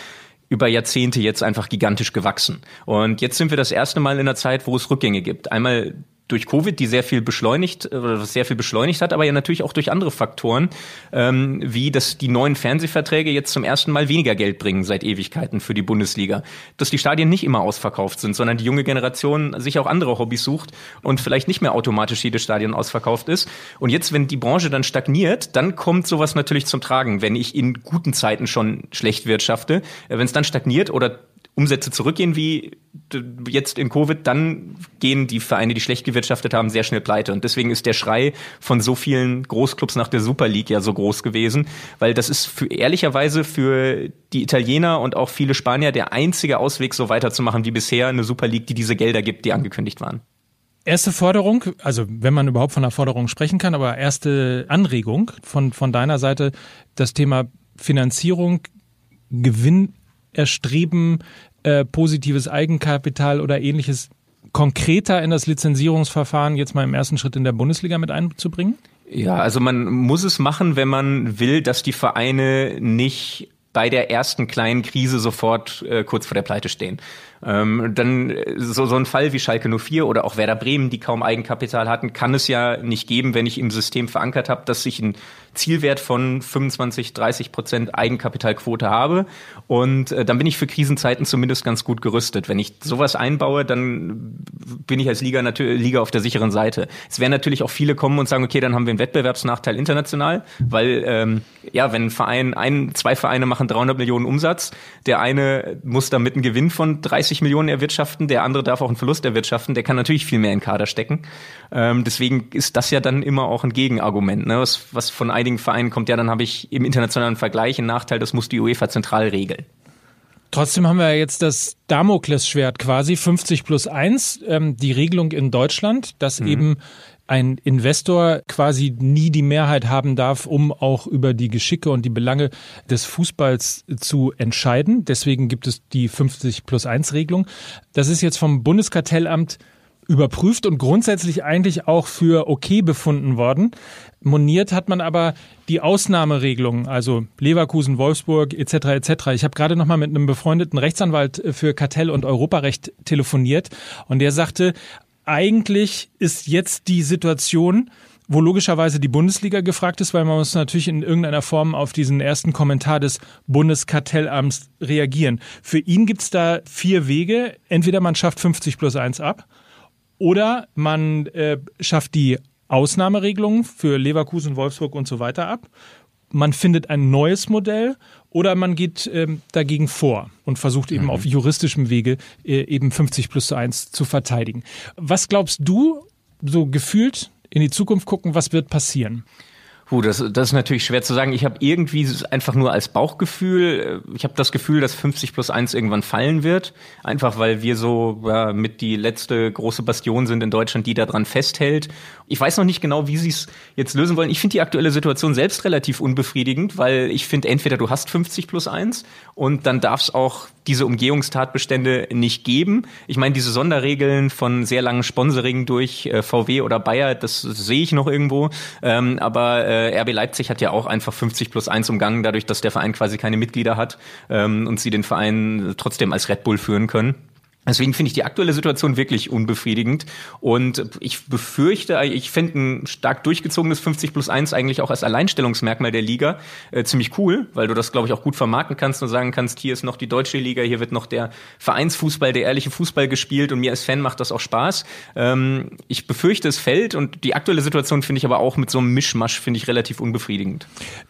über Jahrzehnte jetzt einfach gigantisch gewachsen. Und jetzt sind wir das erste Mal in einer Zeit, wo es Rückgänge gibt. Einmal durch Covid, die sehr viel beschleunigt, äh, sehr viel beschleunigt hat, aber ja natürlich auch durch andere Faktoren, ähm, wie dass die neuen Fernsehverträge jetzt zum ersten Mal weniger Geld bringen seit Ewigkeiten für die Bundesliga. Dass die Stadien nicht immer ausverkauft sind, sondern die junge Generation sich auch andere Hobbys sucht und vielleicht nicht mehr automatisch jedes Stadion ausverkauft ist. Und jetzt, wenn die Branche dann stagniert, dann kommt sowas natürlich zum Tragen, wenn ich in guten Zeiten schon schlecht wirtschafte. Äh, wenn es dann stagniert oder Umsätze zurückgehen wie jetzt in Covid, dann gehen die Vereine, die schlecht gewirtschaftet haben, sehr schnell pleite. Und deswegen ist der Schrei von so vielen Großclubs nach der Super League ja so groß gewesen, weil das ist für, ehrlicherweise für die Italiener und auch viele Spanier der einzige Ausweg, so weiterzumachen wie bisher, eine Super League, die diese Gelder gibt, die angekündigt waren. Erste Forderung, also wenn man überhaupt von einer Forderung sprechen kann, aber erste Anregung von, von deiner Seite, das Thema Finanzierung, Gewinn erstreben, äh, positives Eigenkapital oder ähnliches konkreter in das Lizenzierungsverfahren jetzt mal im ersten Schritt in der Bundesliga mit einzubringen? Ja, also man muss es machen, wenn man will, dass die Vereine nicht bei der ersten kleinen Krise sofort äh, kurz vor der Pleite stehen. Ähm, dann äh, so, so ein Fall wie Schalke 04 oder auch Werder Bremen, die kaum Eigenkapital hatten, kann es ja nicht geben, wenn ich im System verankert habe, dass ich ein Zielwert von 25, 30 Prozent Eigenkapitalquote habe. Und äh, dann bin ich für Krisenzeiten zumindest ganz gut gerüstet. Wenn ich sowas einbaue, dann bin ich als Liga natürlich Liga auf der sicheren Seite. Es werden natürlich auch viele kommen und sagen, okay, dann haben wir einen Wettbewerbsnachteil international, weil ähm, ja, wenn ein Verein, ein, zwei Vereine machen 300 Millionen Umsatz, der eine muss damit einen Gewinn von 30 Millionen erwirtschaften, der andere darf auch einen Verlust erwirtschaften, der kann natürlich viel mehr in Kader stecken. Ähm, deswegen ist das ja dann immer auch ein Gegenargument, ne? was, was von einigen Vereinen kommt, ja, dann habe ich im internationalen Vergleich einen Nachteil, das muss die UEFA zentral regeln. Trotzdem haben wir jetzt das Damoklesschwert quasi 50 plus 1, ähm, die Regelung in Deutschland, dass mhm. eben ein Investor quasi nie die Mehrheit haben darf, um auch über die Geschicke und die Belange des Fußballs zu entscheiden. Deswegen gibt es die 50 plus 1 Regelung. Das ist jetzt vom Bundeskartellamt überprüft und grundsätzlich eigentlich auch für okay befunden worden. Moniert hat man aber die Ausnahmeregelungen, also Leverkusen, Wolfsburg etc. etc. Ich habe gerade noch mal mit einem befreundeten Rechtsanwalt für Kartell- und Europarecht telefoniert und der sagte, eigentlich ist jetzt die Situation, wo logischerweise die Bundesliga gefragt ist, weil man muss natürlich in irgendeiner Form auf diesen ersten Kommentar des Bundeskartellamts reagieren. Für ihn gibt's da vier Wege. Entweder man schafft 50 plus 1 ab oder man äh, schafft die Ausnahmeregelungen für Leverkusen, Wolfsburg und so weiter ab. Man findet ein neues Modell oder man geht ähm, dagegen vor und versucht eben mhm. auf juristischem Wege äh, eben 50 plus 1 zu verteidigen. Was glaubst du, so gefühlt in die Zukunft gucken, was wird passieren? Puh, das, das ist natürlich schwer zu sagen. Ich habe irgendwie einfach nur als Bauchgefühl, äh, ich habe das Gefühl, dass 50 plus 1 irgendwann fallen wird. Einfach weil wir so ja, mit die letzte große Bastion sind in Deutschland, die daran festhält. Ich weiß noch nicht genau, wie sie es jetzt lösen wollen. Ich finde die aktuelle Situation selbst relativ unbefriedigend, weil ich finde, entweder du hast 50 plus 1 und dann darf es auch diese Umgehungstatbestände nicht geben. Ich meine, diese Sonderregeln von sehr langen Sponsoring durch äh, VW oder Bayer, das sehe ich noch irgendwo. Ähm, aber äh, RB Leipzig hat ja auch einfach 50 plus 1 umgangen, dadurch, dass der Verein quasi keine Mitglieder hat ähm, und sie den Verein trotzdem als Red Bull führen können. Deswegen finde ich die aktuelle Situation wirklich unbefriedigend. Und ich befürchte, ich fände ein stark durchgezogenes 50 plus 1 eigentlich auch als Alleinstellungsmerkmal der Liga äh, ziemlich cool, weil du das, glaube ich, auch gut vermarkten kannst und sagen kannst, hier ist noch die deutsche Liga, hier wird noch der Vereinsfußball, der ehrliche Fußball gespielt und mir als Fan macht das auch Spaß. Ähm, ich befürchte, es fällt und die aktuelle Situation finde ich aber auch mit so einem Mischmasch, finde ich relativ unbefriedigend.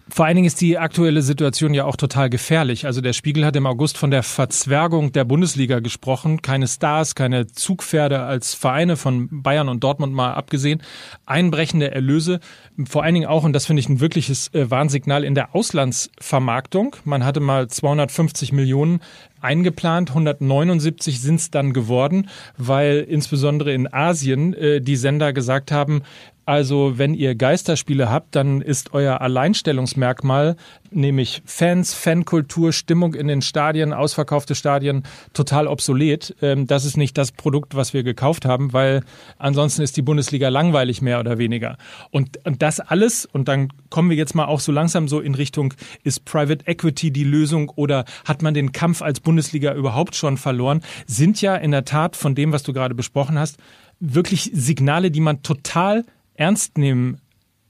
Vor allen Dingen ist die aktuelle Situation ja auch total gefährlich. Also der Spiegel hat im August von der Verzwergung der Bundesliga gesprochen keine Stars, keine Zugpferde als Vereine von Bayern und Dortmund mal abgesehen. Einbrechende Erlöse, vor allen Dingen auch, und das finde ich ein wirkliches äh, Warnsignal in der Auslandsvermarktung. Man hatte mal 250 Millionen eingeplant, 179 sind es dann geworden, weil insbesondere in Asien äh, die Sender gesagt haben, also wenn ihr Geisterspiele habt, dann ist euer Alleinstellungsmerkmal, nämlich Fans, Fankultur, Stimmung in den Stadien, ausverkaufte Stadien, total obsolet. Ähm, das ist nicht das Produkt, was wir gekauft haben, weil ansonsten ist die Bundesliga langweilig mehr oder weniger. Und, und das alles, und dann kommen wir jetzt mal auch so langsam so in Richtung, ist Private Equity die Lösung oder hat man den Kampf als Bundesliga überhaupt schon verloren, sind ja in der Tat von dem, was du gerade besprochen hast, wirklich Signale, die man total ernst nehmen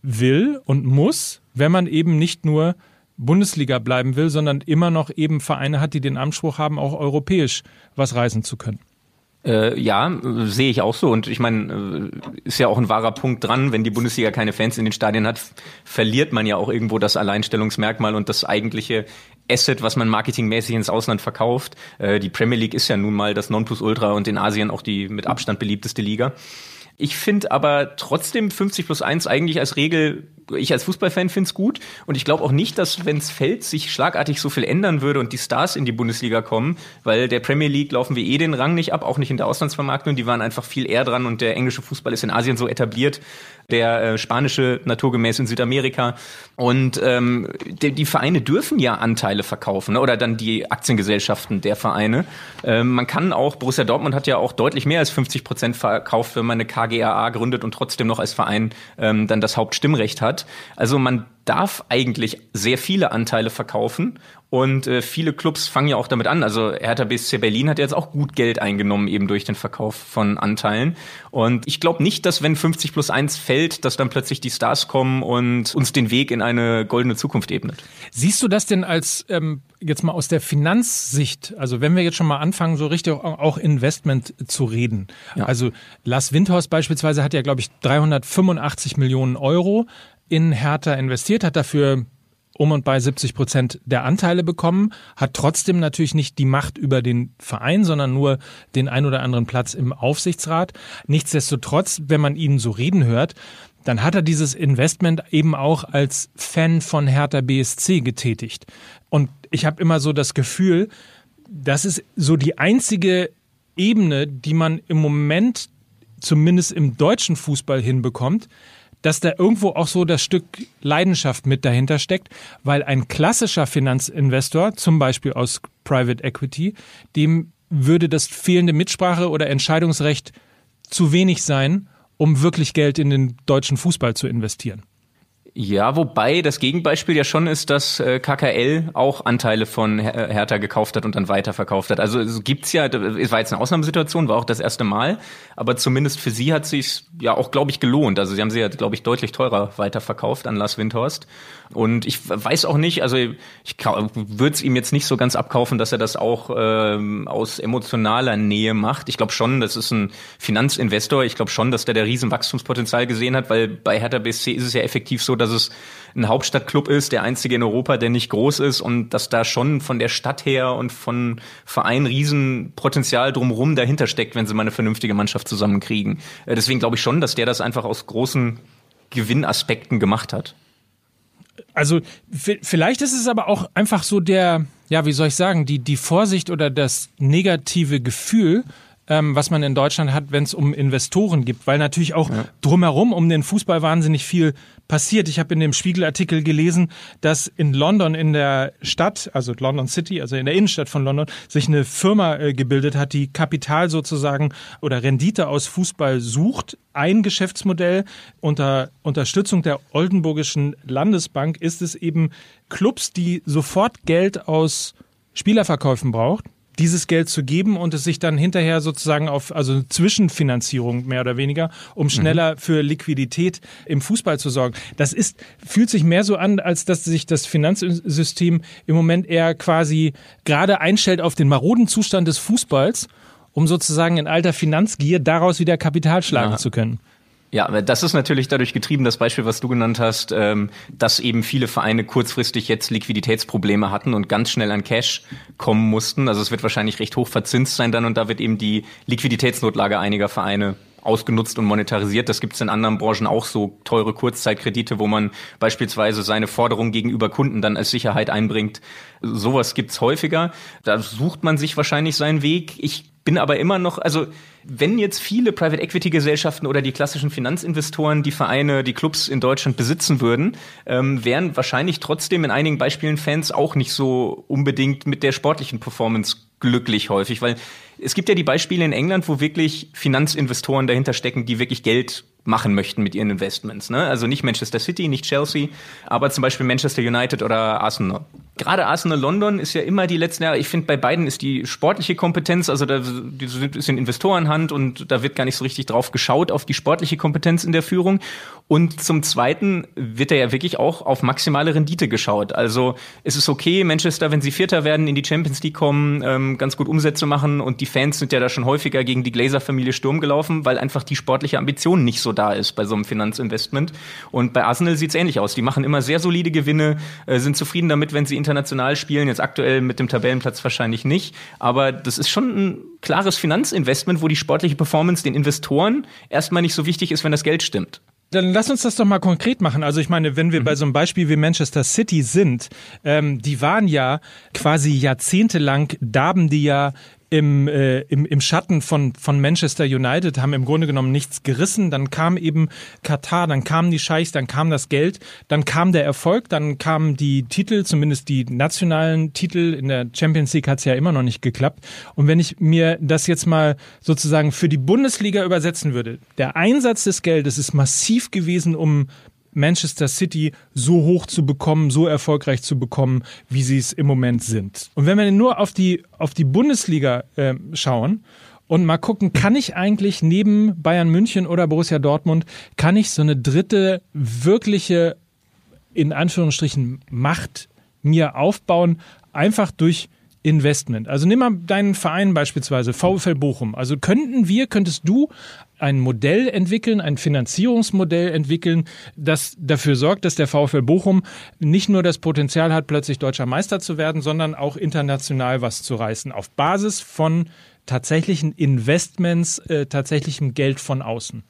will und muss, wenn man eben nicht nur Bundesliga bleiben will, sondern immer noch eben Vereine hat, die den Anspruch haben, auch europäisch was reisen zu können. Äh, ja, sehe ich auch so. Und ich meine, äh, ist ja auch ein wahrer Punkt dran, wenn die Bundesliga keine Fans in den Stadien hat, verliert man ja auch irgendwo das Alleinstellungsmerkmal und das eigentliche Asset, was man marketingmäßig ins Ausland verkauft. Äh, die Premier League ist ja nun mal das Nonplusultra und in Asien auch die mit Abstand beliebteste Liga. Ich finde aber trotzdem 50 plus 1 eigentlich als Regel, ich als Fußballfan finde es gut. Und ich glaube auch nicht, dass, wenn es fällt, sich schlagartig so viel ändern würde und die Stars in die Bundesliga kommen, weil der Premier League laufen wir eh den Rang nicht ab, auch nicht in der Auslandsvermarktung. Die waren einfach viel eher dran und der englische Fußball ist in Asien so etabliert, der äh, spanische naturgemäß in Südamerika. Und ähm, die, die Vereine dürfen ja Anteile verkaufen ne? oder dann die Aktiengesellschaften der Vereine. Ähm, man kann auch, Borussia Dortmund hat ja auch deutlich mehr als 50 Prozent verkauft, wenn man eine KGAA gründet und trotzdem noch als Verein ähm, dann das Hauptstimmrecht hat. Also man darf eigentlich sehr viele Anteile verkaufen und äh, viele Clubs fangen ja auch damit an. Also Hertha BSC Berlin hat jetzt auch gut Geld eingenommen eben durch den Verkauf von Anteilen. Und ich glaube nicht, dass wenn 50 plus 1 fällt, dass dann plötzlich die Stars kommen und uns den Weg in eine goldene Zukunft ebnet. Siehst du das denn als ähm, jetzt mal aus der Finanzsicht, also wenn wir jetzt schon mal anfangen, so richtig auch Investment zu reden. Ja. Also Lars Windhorst beispielsweise hat ja, glaube ich, 385 Millionen Euro in Hertha investiert, hat dafür um und bei 70 Prozent der Anteile bekommen, hat trotzdem natürlich nicht die Macht über den Verein, sondern nur den ein oder anderen Platz im Aufsichtsrat. Nichtsdestotrotz, wenn man ihn so reden hört, dann hat er dieses Investment eben auch als Fan von Hertha BSC getätigt. Und ich habe immer so das Gefühl, das ist so die einzige Ebene, die man im Moment zumindest im deutschen Fußball hinbekommt, dass da irgendwo auch so das Stück Leidenschaft mit dahinter steckt, weil ein klassischer Finanzinvestor, zum Beispiel aus Private Equity, dem würde das fehlende Mitsprache oder Entscheidungsrecht zu wenig sein, um wirklich Geld in den deutschen Fußball zu investieren. Ja, wobei das Gegenbeispiel ja schon ist, dass äh, KKL auch Anteile von Her Hertha gekauft hat und dann weiterverkauft hat. Also es gibt's ja, es war jetzt eine Ausnahmesituation, war auch das erste Mal, aber zumindest für sie hat sich ja auch, glaube ich, gelohnt. Also sie haben sie ja, glaube ich, deutlich teurer weiterverkauft an Lars Windhorst. Und ich weiß auch nicht, also ich würde es ihm jetzt nicht so ganz abkaufen, dass er das auch ähm, aus emotionaler Nähe macht. Ich glaube schon, das ist ein Finanzinvestor. Ich glaube schon, dass der der riesen Wachstumspotenzial gesehen hat, weil bei Hertha BSC ist es ja effektiv so, dass es ein Hauptstadtclub ist, der einzige in Europa, der nicht groß ist und dass da schon von der Stadt her und von Verein Riesenpotenzial drumherum dahinter steckt, wenn sie mal eine vernünftige Mannschaft zusammenkriegen. Äh, deswegen glaube ich schon, dass der das einfach aus großen Gewinnaspekten gemacht hat. Also vielleicht ist es aber auch einfach so der, ja, wie soll ich sagen, die, die Vorsicht oder das negative Gefühl, ähm, was man in Deutschland hat, wenn es um Investoren gibt, weil natürlich auch ja. drumherum um den Fußball wahnsinnig viel passiert. Ich habe in dem Spiegelartikel gelesen, dass in London in der Stadt, also London City, also in der Innenstadt von London, sich eine Firma äh, gebildet hat, die Kapital sozusagen oder Rendite aus Fußball sucht. Ein Geschäftsmodell unter Unterstützung der Oldenburgischen Landesbank ist es eben Clubs, die sofort Geld aus Spielerverkäufen braucht dieses Geld zu geben und es sich dann hinterher sozusagen auf, also Zwischenfinanzierung mehr oder weniger, um schneller mhm. für Liquidität im Fußball zu sorgen. Das ist, fühlt sich mehr so an, als dass sich das Finanzsystem im Moment eher quasi gerade einstellt auf den maroden Zustand des Fußballs, um sozusagen in alter Finanzgier daraus wieder Kapital schlagen ja. zu können. Ja, das ist natürlich dadurch getrieben, das Beispiel, was du genannt hast, ähm, dass eben viele Vereine kurzfristig jetzt Liquiditätsprobleme hatten und ganz schnell an Cash kommen mussten. Also es wird wahrscheinlich recht hoch verzinst sein dann und da wird eben die Liquiditätsnotlage einiger Vereine ausgenutzt und monetarisiert. Das gibt es in anderen Branchen auch so teure Kurzzeitkredite, wo man beispielsweise seine Forderung gegenüber Kunden dann als Sicherheit einbringt. Sowas gibt's häufiger. Da sucht man sich wahrscheinlich seinen Weg. Ich bin aber immer noch, also wenn jetzt viele Private Equity Gesellschaften oder die klassischen Finanzinvestoren die Vereine, die Clubs in Deutschland besitzen würden, ähm, wären wahrscheinlich trotzdem in einigen Beispielen Fans auch nicht so unbedingt mit der sportlichen Performance glücklich häufig, weil es gibt ja die Beispiele in England, wo wirklich Finanzinvestoren dahinter stecken, die wirklich Geld machen möchten mit ihren Investments. Ne? Also nicht Manchester City, nicht Chelsea, aber zum Beispiel Manchester United oder Arsenal. Gerade Arsenal London ist ja immer die letzten Jahre, ich finde, bei beiden ist die sportliche Kompetenz, also da sind Investorenhand und da wird gar nicht so richtig drauf geschaut, auf die sportliche Kompetenz in der Führung. Und zum Zweiten wird da ja wirklich auch auf maximale Rendite geschaut. Also es ist okay, Manchester, wenn sie Vierter werden, in die Champions League kommen, ähm, ganz gut Umsätze machen und die Fans sind ja da schon häufiger gegen die Glazer-Familie Sturm gelaufen, weil einfach die sportliche Ambition nicht so da ist bei so einem Finanzinvestment. Und bei Arsenal sieht es ähnlich aus. Die machen immer sehr solide Gewinne, äh, sind zufrieden damit, wenn sie international spielen. Jetzt aktuell mit dem Tabellenplatz wahrscheinlich nicht. Aber das ist schon ein klares Finanzinvestment, wo die sportliche Performance den Investoren erstmal nicht so wichtig ist, wenn das Geld stimmt. Dann lass uns das doch mal konkret machen. Also ich meine, wenn wir mhm. bei so einem Beispiel wie Manchester City sind, ähm, die waren ja quasi jahrzehntelang, darben die ja im, äh, im, im Schatten von, von Manchester United, haben im Grunde genommen nichts gerissen. Dann kam eben Katar, dann kamen die Scheichs, dann kam das Geld, dann kam der Erfolg, dann kamen die Titel, zumindest die nationalen Titel. In der Champions League hat es ja immer noch nicht geklappt. Und wenn ich mir das jetzt mal sozusagen für die Bundesliga übersetzen würde, der Einsatz des Geldes ist massiv gewesen, um Manchester City so hoch zu bekommen, so erfolgreich zu bekommen, wie sie es im Moment sind. Und wenn wir nur auf die, auf die Bundesliga äh, schauen und mal gucken, kann ich eigentlich neben Bayern München oder Borussia Dortmund, kann ich so eine dritte wirkliche, in Anführungsstrichen, Macht mir aufbauen, einfach durch Investment. Also nimm mal deinen Verein beispielsweise, VfL Bochum. Also könnten wir, könntest du ein Modell entwickeln, ein Finanzierungsmodell entwickeln, das dafür sorgt, dass der VfL Bochum nicht nur das Potenzial hat, plötzlich deutscher Meister zu werden, sondern auch international was zu reißen, auf Basis von tatsächlichen Investments, äh, tatsächlichem Geld von außen.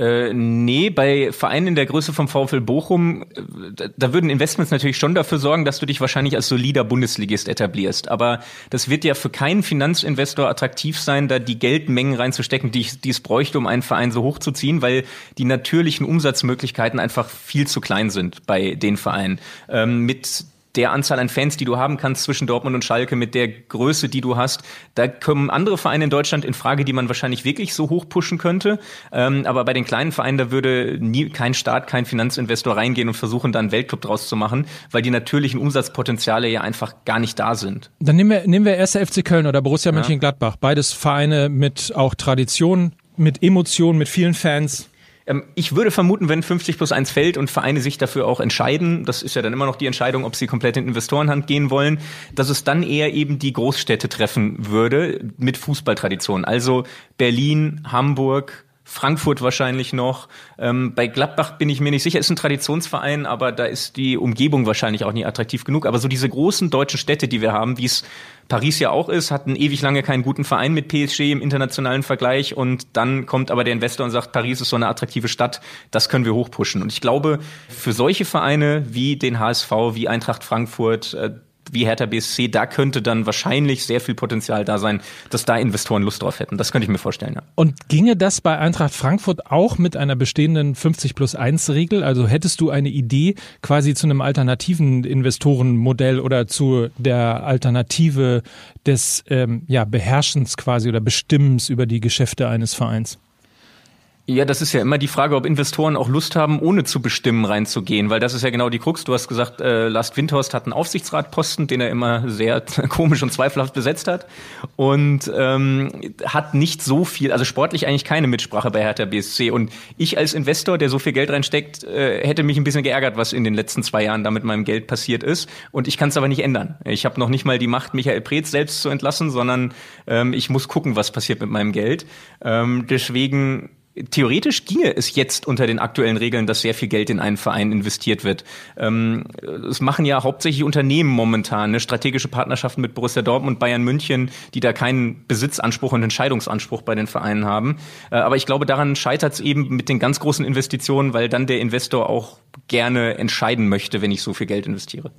Äh, nee, bei Vereinen in der Größe vom VfL Bochum, da, da würden Investments natürlich schon dafür sorgen, dass du dich wahrscheinlich als solider Bundesligist etablierst. Aber das wird ja für keinen Finanzinvestor attraktiv sein, da die Geldmengen reinzustecken, die, die es bräuchte, um einen Verein so hochzuziehen, weil die natürlichen Umsatzmöglichkeiten einfach viel zu klein sind bei den Vereinen. Ähm, mit der Anzahl an Fans, die du haben kannst zwischen Dortmund und Schalke, mit der Größe, die du hast, da kommen andere Vereine in Deutschland in Frage, die man wahrscheinlich wirklich so hoch pushen könnte. Ähm, aber bei den kleinen Vereinen, da würde nie kein Staat, kein Finanzinvestor reingehen und versuchen, da einen Weltclub draus zu machen, weil die natürlichen Umsatzpotenziale ja einfach gar nicht da sind. Dann nehmen wir, nehmen wir erst FC Köln oder Borussia ja. Mönchengladbach. Beides Vereine mit auch Tradition, mit Emotionen, mit vielen Fans. Ähm, ich würde vermuten, wenn 50 plus 1 fällt und Vereine sich dafür auch entscheiden, das ist ja dann immer noch die Entscheidung, ob sie komplett in Investorenhand gehen wollen, dass es dann eher eben die Großstädte treffen würde mit Fußballtradition. Also Berlin, Hamburg, Frankfurt wahrscheinlich noch. Ähm, bei Gladbach bin ich mir nicht sicher, ist ein Traditionsverein, aber da ist die Umgebung wahrscheinlich auch nicht attraktiv genug. Aber so diese großen deutschen Städte, die wir haben, wie es Paris ja auch ist, hatten ewig lange keinen guten Verein mit PSG im internationalen Vergleich und dann kommt aber der Investor und sagt, Paris ist so eine attraktive Stadt, das können wir hochpushen. Und ich glaube, für solche Vereine wie den HSV, wie Eintracht Frankfurt, äh, wie Hertha BSC, da könnte dann wahrscheinlich sehr viel Potenzial da sein, dass da Investoren Lust drauf hätten. Das könnte ich mir vorstellen, ja. Und ginge das bei Eintracht Frankfurt auch mit einer bestehenden 50 plus 1 Regel? Also hättest du eine Idee quasi zu einem alternativen Investorenmodell oder zu der Alternative des ähm, ja, Beherrschens quasi oder Bestimmens über die Geschäfte eines Vereins? Ja, das ist ja immer die Frage, ob Investoren auch Lust haben, ohne zu bestimmen reinzugehen, weil das ist ja genau die Krux. Du hast gesagt, äh, Last Windhorst hat einen Aufsichtsratposten, den er immer sehr komisch und zweifelhaft besetzt hat und ähm, hat nicht so viel, also sportlich eigentlich keine Mitsprache bei Hertha BSC. Und ich als Investor, der so viel Geld reinsteckt, äh, hätte mich ein bisschen geärgert, was in den letzten zwei Jahren da mit meinem Geld passiert ist. Und ich kann es aber nicht ändern. Ich habe noch nicht mal die Macht, Michael Preetz selbst zu entlassen, sondern ähm, ich muss gucken, was passiert mit meinem Geld. Ähm, deswegen Theoretisch ginge es jetzt unter den aktuellen Regeln, dass sehr viel Geld in einen Verein investiert wird. Ähm, es machen ja hauptsächlich Unternehmen momentan eine strategische Partnerschaften mit Borussia Dortmund, Bayern München, die da keinen Besitzanspruch und Entscheidungsanspruch bei den Vereinen haben. Äh, aber ich glaube, daran scheitert es eben mit den ganz großen Investitionen, weil dann der Investor auch gerne entscheiden möchte, wenn ich so viel Geld investiere.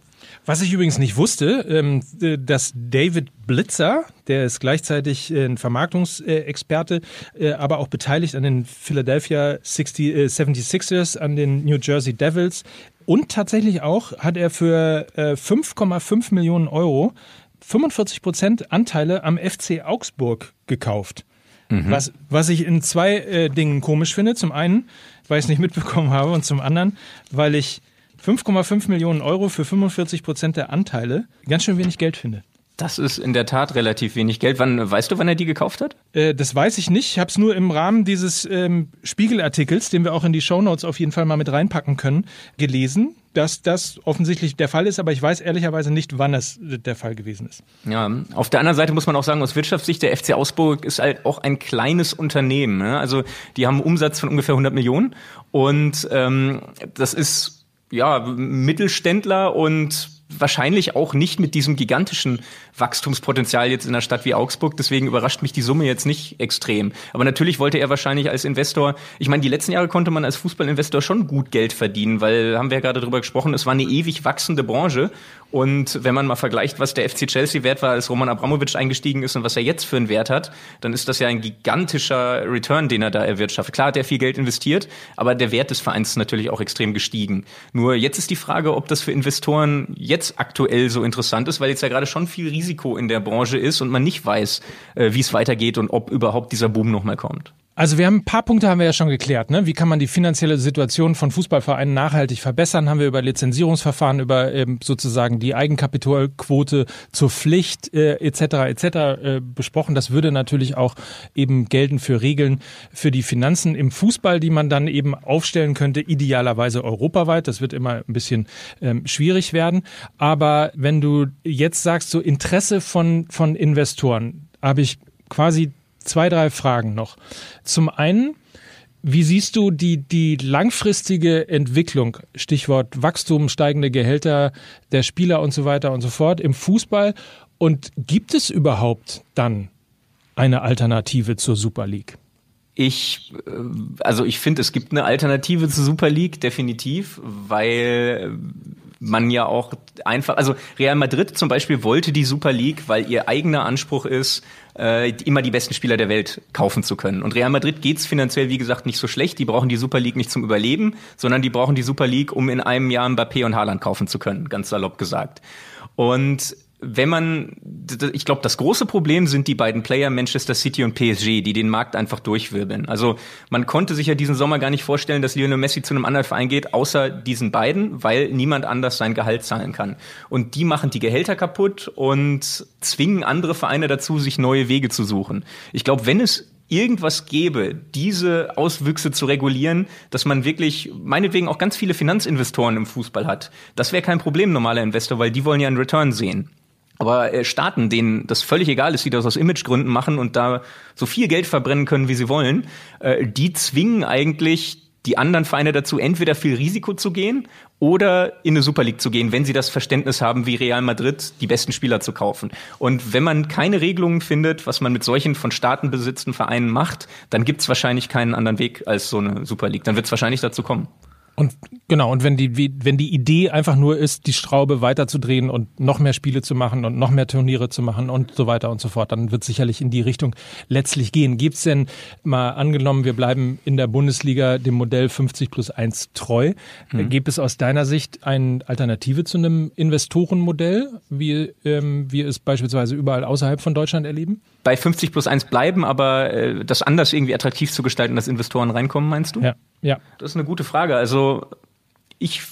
Was ich übrigens nicht wusste, ähm, dass David Blitzer, der ist gleichzeitig ein Vermarktungsexperte, äh, aber auch beteiligt an den Philadelphia 60, 76ers, an den New Jersey Devils und tatsächlich auch hat er für 5,5 äh, Millionen Euro 45 Prozent Anteile am FC Augsburg gekauft. Mhm. Was, was ich in zwei äh, Dingen komisch finde. Zum einen, weil ich es nicht mitbekommen habe und zum anderen, weil ich 5,5 Millionen Euro für 45 Prozent der Anteile ganz schön wenig Geld finde. Das ist in der Tat relativ wenig Geld. Wann weißt du, wann er die gekauft hat? Äh, das weiß ich nicht. Ich habe es nur im Rahmen dieses ähm, Spiegelartikels, den wir auch in die Shownotes auf jeden Fall mal mit reinpacken können, gelesen, dass das offensichtlich der Fall ist, aber ich weiß ehrlicherweise nicht, wann es der Fall gewesen ist. Ja, auf der anderen Seite muss man auch sagen, aus Wirtschaftssicht, der FC Augsburg ist halt auch ein kleines Unternehmen. Ne? Also die haben einen Umsatz von ungefähr 100 Millionen und ähm, das ist ja, Mittelständler und wahrscheinlich auch nicht mit diesem gigantischen Wachstumspotenzial jetzt in einer Stadt wie Augsburg. Deswegen überrascht mich die Summe jetzt nicht extrem. Aber natürlich wollte er wahrscheinlich als Investor, ich meine, die letzten Jahre konnte man als Fußballinvestor schon gut Geld verdienen, weil, haben wir ja gerade drüber gesprochen, es war eine ewig wachsende Branche. Und wenn man mal vergleicht, was der FC Chelsea wert war, als Roman Abramovic eingestiegen ist und was er jetzt für einen Wert hat, dann ist das ja ein gigantischer Return, den er da erwirtschaftet. Klar hat er viel Geld investiert, aber der Wert des Vereins ist natürlich auch extrem gestiegen. Nur jetzt ist die Frage, ob das für Investoren jetzt aktuell so interessant ist, weil jetzt ja gerade schon viel Risiko in der Branche ist und man nicht weiß, äh, wie es weitergeht und ob überhaupt dieser Boom nochmal kommt. Also wir haben ein paar Punkte haben wir ja schon geklärt. Ne? Wie kann man die finanzielle Situation von Fußballvereinen nachhaltig verbessern? Haben wir über Lizenzierungsverfahren, über ähm, sozusagen die Eigenkapitalquote zur Pflicht äh, etc. etc. Äh, besprochen. Das würde natürlich auch eben gelten für Regeln für die Finanzen im Fußball, die man dann eben aufstellen könnte, idealerweise europaweit. Das wird immer ein bisschen ähm, schwierig werden. Aber wenn du jetzt sagst, so Interesse von von Investoren, habe ich quasi zwei, drei Fragen noch. Zum einen, wie siehst du die, die langfristige Entwicklung, Stichwort Wachstum, steigende Gehälter der Spieler und so weiter und so fort im Fußball? Und gibt es überhaupt dann eine Alternative zur Super League? Ich, äh, also ich finde, es gibt eine Alternative zur Super League, definitiv, weil man ja auch einfach, also Real Madrid zum Beispiel wollte die Super League, weil ihr eigener Anspruch ist, äh, immer die besten Spieler der Welt kaufen zu können. Und Real Madrid geht's finanziell, wie gesagt, nicht so schlecht. Die brauchen die Super League nicht zum Überleben, sondern die brauchen die Super League, um in einem Jahr Mbappé und Haaland kaufen zu können, ganz salopp gesagt. Und wenn man, ich glaube, das große Problem sind die beiden Player Manchester City und PSG, die den Markt einfach durchwirbeln. Also man konnte sich ja diesen Sommer gar nicht vorstellen, dass Lionel Messi zu einem anderen Verein geht, außer diesen beiden, weil niemand anders sein Gehalt zahlen kann. Und die machen die Gehälter kaputt und zwingen andere Vereine dazu, sich neue Wege zu suchen. Ich glaube, wenn es irgendwas gäbe, diese Auswüchse zu regulieren, dass man wirklich, meinetwegen auch ganz viele Finanzinvestoren im Fußball hat, das wäre kein Problem, normaler Investor, weil die wollen ja einen Return sehen. Aber äh, Staaten, denen das völlig egal ist, die das aus Imagegründen machen und da so viel Geld verbrennen können, wie sie wollen, äh, die zwingen eigentlich die anderen Vereine dazu, entweder viel Risiko zu gehen oder in eine Super League zu gehen, wenn sie das Verständnis haben, wie Real Madrid die besten Spieler zu kaufen. Und wenn man keine Regelungen findet, was man mit solchen von Staaten besitzten Vereinen macht, dann gibt es wahrscheinlich keinen anderen Weg als so eine Super League. Dann wird es wahrscheinlich dazu kommen. Und genau, und wenn die, wenn die Idee einfach nur ist, die Schraube weiterzudrehen und noch mehr Spiele zu machen und noch mehr Turniere zu machen und so weiter und so fort, dann wird sicherlich in die Richtung letztlich gehen. Gibt es denn mal angenommen, wir bleiben in der Bundesliga dem Modell 50 plus 1 treu, mhm. gibt es aus deiner Sicht eine Alternative zu einem Investorenmodell, wie ähm, wir es beispielsweise überall außerhalb von Deutschland erleben? Bei 50 plus 1 bleiben, aber äh, das anders irgendwie attraktiv zu gestalten, dass Investoren reinkommen, meinst du? Ja. Ja. Das ist eine gute Frage. Also ich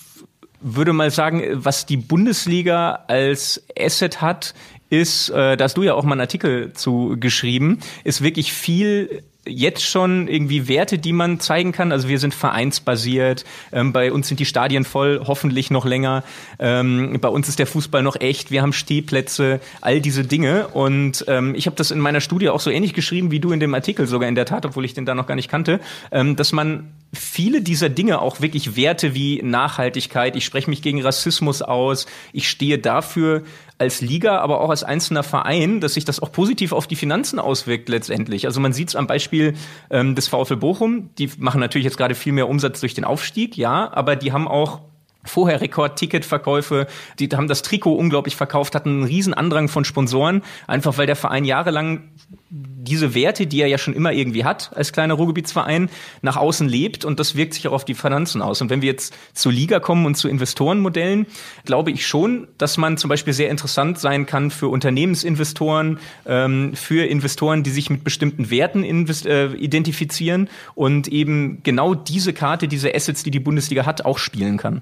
würde mal sagen, was die Bundesliga als Asset hat, ist, äh, da hast du ja auch mal einen Artikel zu geschrieben, ist wirklich viel jetzt schon irgendwie Werte, die man zeigen kann. Also wir sind vereinsbasiert, ähm, bei uns sind die Stadien voll, hoffentlich noch länger. Ähm, bei uns ist der Fußball noch echt, wir haben Stehplätze, all diese Dinge. Und ähm, ich habe das in meiner Studie auch so ähnlich geschrieben wie du in dem Artikel sogar in der Tat, obwohl ich den da noch gar nicht kannte, ähm, dass man viele dieser Dinge auch wirklich Werte wie Nachhaltigkeit, ich spreche mich gegen Rassismus aus, ich stehe dafür als Liga, aber auch als einzelner Verein, dass sich das auch positiv auf die Finanzen auswirkt letztendlich. Also man sieht es am Beispiel ähm, des VfL Bochum, die machen natürlich jetzt gerade viel mehr Umsatz durch den Aufstieg, ja, aber die haben auch Vorher Rekord-Ticketverkäufe, die haben das Trikot unglaublich verkauft, hatten einen riesen Andrang von Sponsoren, einfach weil der Verein jahrelang diese Werte, die er ja schon immer irgendwie hat als kleiner Ruhrgebietsverein, nach außen lebt und das wirkt sich auch auf die Finanzen aus. Und wenn wir jetzt zur Liga kommen und zu Investorenmodellen, glaube ich schon, dass man zum Beispiel sehr interessant sein kann für Unternehmensinvestoren, ähm, für Investoren, die sich mit bestimmten Werten äh, identifizieren und eben genau diese Karte, diese Assets, die die Bundesliga hat, auch spielen kann.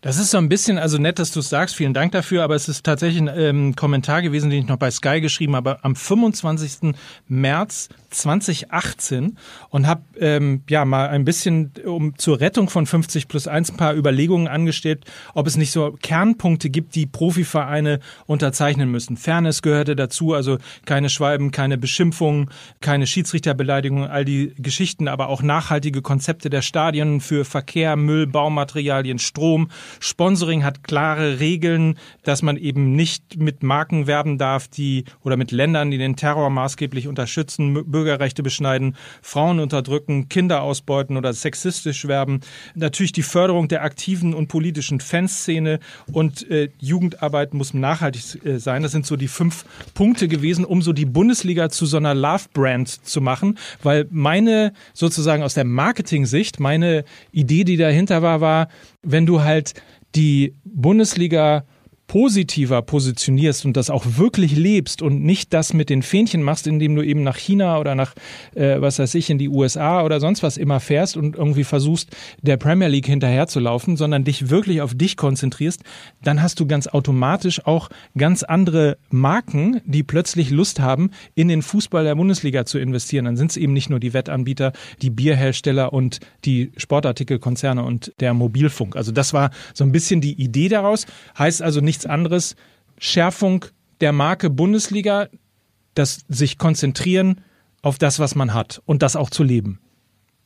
Das ist so ein bisschen, also nett, dass du es sagst, vielen Dank dafür, aber es ist tatsächlich ein ähm, Kommentar gewesen, den ich noch bei Sky geschrieben habe, am 25. März 2018 und habe ähm, ja mal ein bisschen um zur Rettung von 50 plus 1 ein paar Überlegungen angestellt, ob es nicht so Kernpunkte gibt, die Profivereine unterzeichnen müssen. Fairness gehörte dazu, also keine Schwalben, keine Beschimpfungen, keine Schiedsrichterbeleidigungen, all die Geschichten, aber auch nachhaltige Konzepte der Stadien für Verkehr, Müll, Baumaterialien, Strom. Sponsoring hat klare Regeln, dass man eben nicht mit Marken werben darf, die oder mit Ländern, die den Terror maßgeblich unterstützen Bürgerrechte beschneiden, Frauen unterdrücken, Kinder ausbeuten oder sexistisch werben. Natürlich die Förderung der aktiven und politischen Fanszene und äh, Jugendarbeit muss nachhaltig äh, sein. Das sind so die fünf Punkte gewesen, um so die Bundesliga zu so einer Love-Brand zu machen, weil meine sozusagen aus der Marketing-Sicht, meine Idee, die dahinter war, war, wenn du halt die Bundesliga positiver positionierst und das auch wirklich lebst und nicht das mit den Fähnchen machst, indem du eben nach China oder nach, äh, was weiß ich, in die USA oder sonst was immer fährst und irgendwie versuchst, der Premier League hinterherzulaufen, sondern dich wirklich auf dich konzentrierst, dann hast du ganz automatisch auch ganz andere Marken, die plötzlich Lust haben, in den Fußball der Bundesliga zu investieren. Dann sind es eben nicht nur die Wettanbieter, die Bierhersteller und die Sportartikelkonzerne und der Mobilfunk. Also das war so ein bisschen die Idee daraus. Heißt also nicht nichts anderes. Schärfung der Marke Bundesliga, das sich konzentrieren auf das, was man hat und das auch zu leben.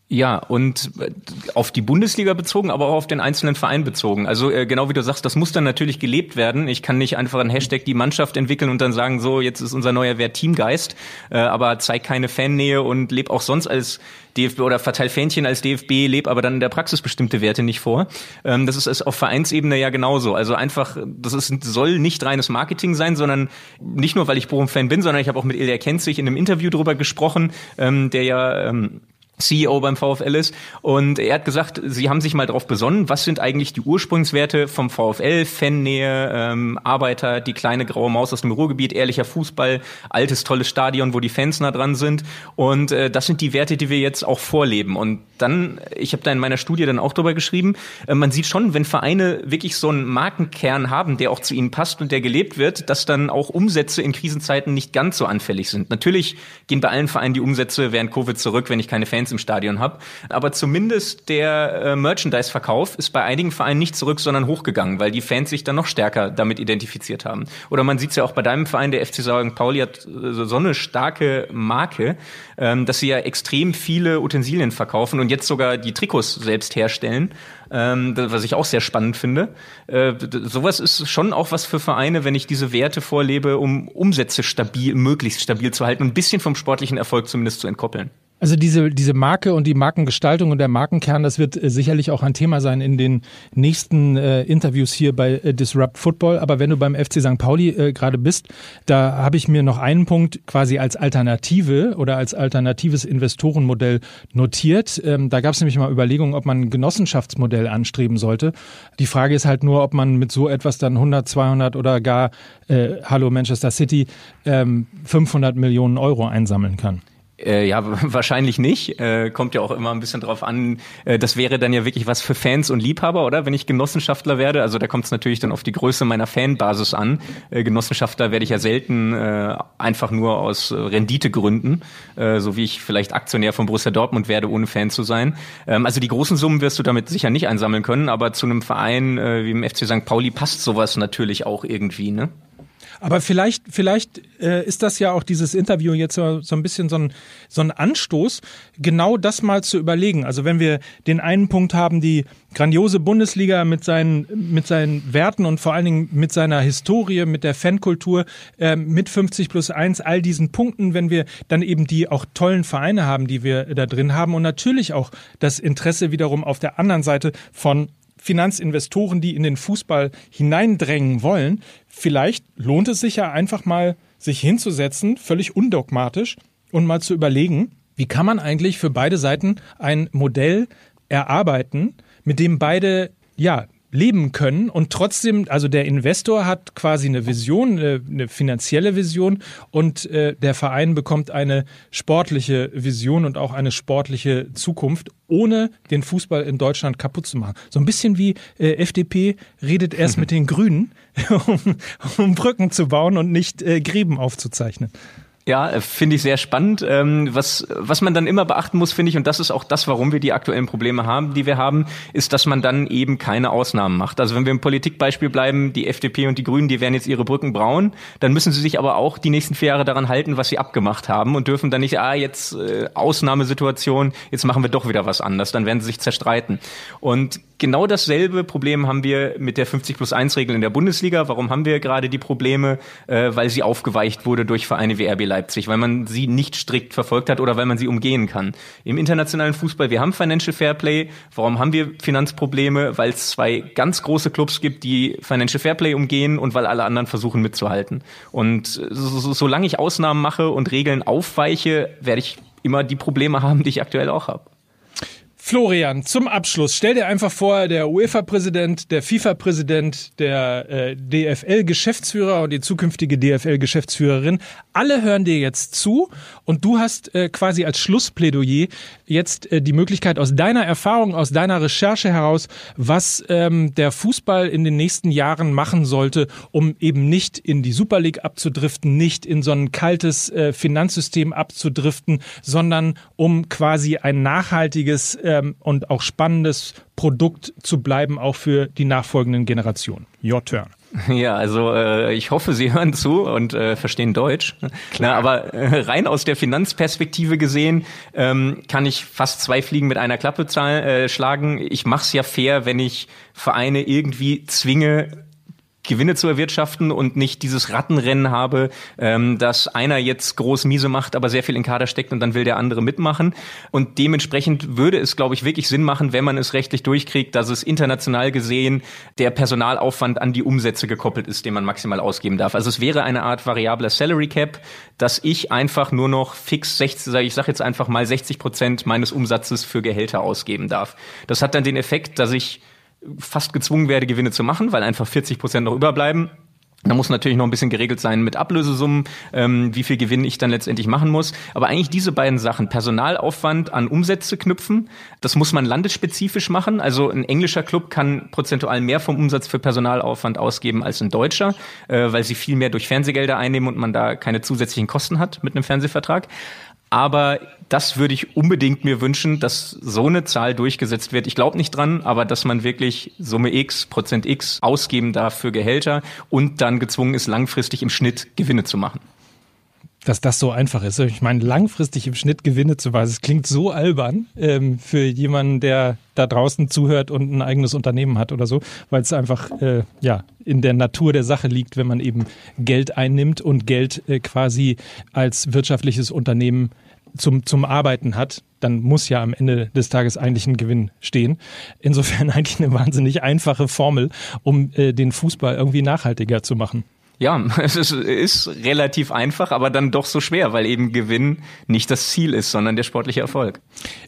Ja, und äh, auf die Bundesliga bezogen, aber auch auf den einzelnen Verein bezogen. Also äh, genau wie du sagst, das muss dann natürlich gelebt werden. Ich kann nicht einfach einen Hashtag die Mannschaft entwickeln und dann sagen, so, jetzt ist unser neuer Wert Teamgeist, äh, aber zeig keine Fannähe und leb auch sonst als DFB oder verteil Fähnchen als DFB, leb aber dann in der Praxis bestimmte Werte nicht vor. Ähm, das ist, ist auf Vereinsebene ja genauso. Also einfach, das ist, soll nicht reines Marketing sein, sondern nicht nur, weil ich Bochum-Fan bin, sondern ich habe auch mit Ilja Kenzig in einem Interview drüber gesprochen, ähm, der ja ähm, CEO beim VfL ist. Und er hat gesagt, sie haben sich mal darauf besonnen, was sind eigentlich die Ursprungswerte vom VfL, Fannähe, ähm, Arbeiter, die kleine graue Maus aus dem Ruhrgebiet, ehrlicher Fußball, altes, tolles Stadion, wo die Fans nah dran sind. Und äh, das sind die Werte, die wir jetzt auch vorleben. Und dann, ich habe da in meiner Studie dann auch drüber geschrieben, äh, man sieht schon, wenn Vereine wirklich so einen Markenkern haben, der auch zu ihnen passt und der gelebt wird, dass dann auch Umsätze in Krisenzeiten nicht ganz so anfällig sind. Natürlich gehen bei allen Vereinen die Umsätze während Covid zurück, wenn ich keine Fans Im Stadion habe. Aber zumindest der äh, Merchandise-Verkauf ist bei einigen Vereinen nicht zurück, sondern hochgegangen, weil die Fans sich dann noch stärker damit identifiziert haben. Oder man sieht es ja auch bei deinem Verein, der FC St. Pauli hat äh, so eine starke Marke, ähm, dass sie ja extrem viele Utensilien verkaufen und jetzt sogar die Trikots selbst herstellen ähm, was ich auch sehr spannend finde. Äh, sowas ist schon auch was für Vereine, wenn ich diese Werte vorlebe, um Umsätze stabil, möglichst stabil zu halten und ein bisschen vom sportlichen Erfolg zumindest zu entkoppeln. Also diese, diese Marke und die Markengestaltung und der Markenkern, das wird äh, sicherlich auch ein Thema sein in den nächsten äh, Interviews hier bei äh, Disrupt Football. Aber wenn du beim FC St. Pauli äh, gerade bist, da habe ich mir noch einen Punkt quasi als Alternative oder als alternatives Investorenmodell notiert. Ähm, da gab es nämlich mal Überlegungen, ob man ein Genossenschaftsmodell anstreben sollte. Die Frage ist halt nur, ob man mit so etwas dann 100, 200 oder gar, äh, hallo Manchester City, ähm, 500 Millionen Euro einsammeln kann. Äh, ja, wahrscheinlich nicht. Äh, kommt ja auch immer ein bisschen drauf an. Äh, das wäre dann ja wirklich was für Fans und Liebhaber, oder? Wenn ich Genossenschaftler werde. Also da kommt es natürlich dann auf die Größe meiner Fanbasis an. Äh, Genossenschaftler werde ich ja selten äh, einfach nur aus äh, Renditegründen, so wie ich vielleicht Aktionär von Borussia Dortmund werde, ohne Fan zu sein. Ähm, also die großen Summen wirst du damit sicher nicht einsammeln können, aber zu einem Verein wie dem FC St. Pauli passt sowas natürlich auch irgendwie, ne? Aber vielleicht, vielleicht äh, ist das ja auch dieses Interview jetzt so, so ein bisschen so ein, so ein Anstoß, genau das mal zu überlegen. Also wenn wir den einen Punkt haben, die grandiose Bundesliga mit seinen, mit seinen Werten und vor allen Dingen mit seiner Historie, mit der Fankultur, äh, mit 50 plus 1, all diesen Punkten, wenn wir dann eben die auch tollen Vereine haben, die wir da drin haben und natürlich auch das Interesse wiederum auf der anderen Seite von Finanzinvestoren, die in den Fußball hineindrängen wollen, vielleicht lohnt es sich ja einfach mal, sich hinzusetzen, völlig undogmatisch und mal zu überlegen, wie kann man eigentlich für beide Seiten ein Modell erarbeiten, mit dem beide ja leben können und trotzdem, also der Investor hat quasi eine Vision, eine, eine finanzielle Vision und äh, der Verein bekommt eine sportliche Vision und auch eine sportliche Zukunft, ohne den Fußball in Deutschland kaputt zu machen. So ein bisschen wie äh, FDP redet erst mit den Grünen, um, um Brücken zu bauen und nicht äh, Gräben aufzuzeichnen. Ja, äh, finde ich sehr spannend. Ähm, was, was man dann immer beachten muss, finde ich, und das ist auch das, warum wir die aktuellen Probleme haben, die wir haben, ist, dass man dann eben keine Ausnahmen macht. Also wenn wir im Politikbeispiel bleiben, die FDP und die Grünen, die werden jetzt ihre Brücken brauen, dann müssen sie sich aber auch die nächsten vier Jahre daran halten, was sie abgemacht haben und dürfen dann nicht, ah, jetzt äh, Ausnahmesituation, jetzt machen wir doch wieder was anders, dann werden sie sich zerstreiten. Und genau dasselbe Problem haben wir mit der 50 plus 1 Regel in der Bundesliga. Warum haben wir gerade die Probleme? Äh, weil sie aufgeweicht wurde durch Vereine wie RB Leipzig, weil man sie nicht strikt verfolgt hat oder weil man sie umgehen kann. Im internationalen Fußball, wir haben Financial Fairplay. Warum haben wir Finanzprobleme? Weil es zwei ganz große Clubs gibt, die Financial Fairplay umgehen und weil alle anderen versuchen mitzuhalten. Und so, so, solange ich Ausnahmen mache und Regeln aufweiche, werde ich immer die Probleme haben, die ich aktuell auch habe. Florian, zum Abschluss, stell dir einfach vor, der UEFA-Präsident, der FIFA-Präsident, der äh, DFL-Geschäftsführer und die zukünftige DFL-Geschäftsführerin, alle hören dir jetzt zu und du hast äh, quasi als Schlussplädoyer jetzt äh, die Möglichkeit aus deiner Erfahrung, aus deiner Recherche heraus, was ähm, der Fußball in den nächsten Jahren machen sollte, um eben nicht in die Super League abzudriften, nicht in so ein kaltes äh, Finanzsystem abzudriften, sondern um quasi ein nachhaltiges äh, ähm, und auch spannendes Produkt zu bleiben, auch für die nachfolgenden Generationen. Your turn. Ja, also äh, ich hoffe, Sie hören zu und äh, verstehen Deutsch. Na, aber äh, rein aus der Finanzperspektive gesehen ähm, kann ich fast zwei Fliegen mit einer Klappe äh, schlagen. Ich mache es ja fair, wenn ich Vereine irgendwie zwinge, Gewinne zu erwirtschaften und nicht dieses Rattenrennen habe, ähm, dass einer jetzt groß miese macht, aber sehr viel in Kader steckt und dann will der andere mitmachen. Und dementsprechend würde es, glaube ich, wirklich Sinn machen, wenn man es rechtlich durchkriegt, dass es international gesehen der Personalaufwand an die Umsätze gekoppelt ist, den man maximal ausgeben darf. Also es wäre eine Art variabler Salary Cap, dass ich einfach nur noch fix 60, ich sage jetzt einfach mal 60 Prozent meines Umsatzes für Gehälter ausgeben darf. Das hat dann den Effekt, dass ich fast gezwungen werde, Gewinne zu machen, weil einfach 40 Prozent noch überbleiben. Da muss natürlich noch ein bisschen geregelt sein mit Ablösesummen, ähm, wie viel Gewinn ich dann letztendlich machen muss. Aber eigentlich diese beiden Sachen, Personalaufwand an Umsätze knüpfen, das muss man landesspezifisch machen. Also ein englischer Club kann prozentual mehr vom Umsatz für Personalaufwand ausgeben als ein deutscher, äh, weil sie viel mehr durch Fernsehgelder einnehmen und man da keine zusätzlichen Kosten hat mit einem Fernsehvertrag. Aber das würde ich unbedingt mir wünschen, dass so eine Zahl durchgesetzt wird. Ich glaube nicht dran, aber dass man wirklich Summe X, Prozent X ausgeben darf für Gehälter und dann gezwungen ist, langfristig im Schnitt Gewinne zu machen dass das so einfach ist. Ich meine, langfristig im Schnitt Gewinne zu weisen, es klingt so albern ähm, für jemanden, der da draußen zuhört und ein eigenes Unternehmen hat oder so, weil es einfach äh, ja in der Natur der Sache liegt, wenn man eben Geld einnimmt und Geld äh, quasi als wirtschaftliches Unternehmen zum, zum Arbeiten hat, dann muss ja am Ende des Tages eigentlich ein Gewinn stehen. Insofern eigentlich eine wahnsinnig einfache Formel, um äh, den Fußball irgendwie nachhaltiger zu machen. Ja, es ist, ist relativ einfach, aber dann doch so schwer, weil eben Gewinn nicht das Ziel ist, sondern der sportliche Erfolg.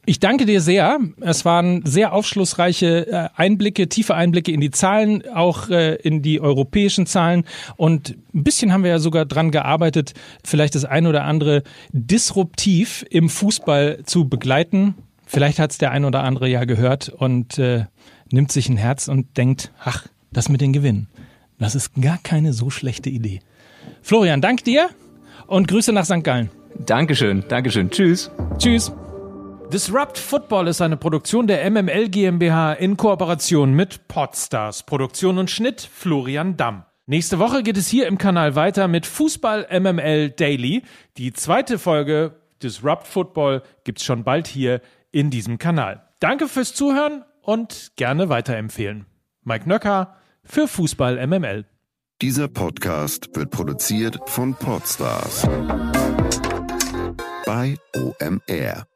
Ich danke dir sehr. Es waren sehr aufschlussreiche äh, Einblicke, tiefe Einblicke in die Zahlen, auch äh, in die europäischen Zahlen. Und ein bisschen haben wir ja sogar dran gearbeitet, vielleicht das ein oder andere disruptiv im Fußball zu begleiten. Vielleicht hat es der ein oder andere ja gehört und äh, nimmt sich ein Herz und denkt, ach, das mit den Gewinnen. Das ist gar keine so schlechte Idee. Florian, dank dir und Grüße nach St. Gallen. Dankeschön, Dankeschön. Tschüss. Tschüss. Disrupt Football ist eine Produktion der MML GmbH in Kooperation mit Podstars. Produktion und Schnitt Florian Damm. Nächste Woche geht es hier im Kanal weiter mit Fußball MML Daily. Die zweite Folge Disrupt Football gibt's schon bald hier in diesem Kanal. Danke fürs Zuhören und gerne weiterempfehlen. Mike Nöcker für Fußball MML. Dieser Podcast wird produziert von Podstars bei OMR.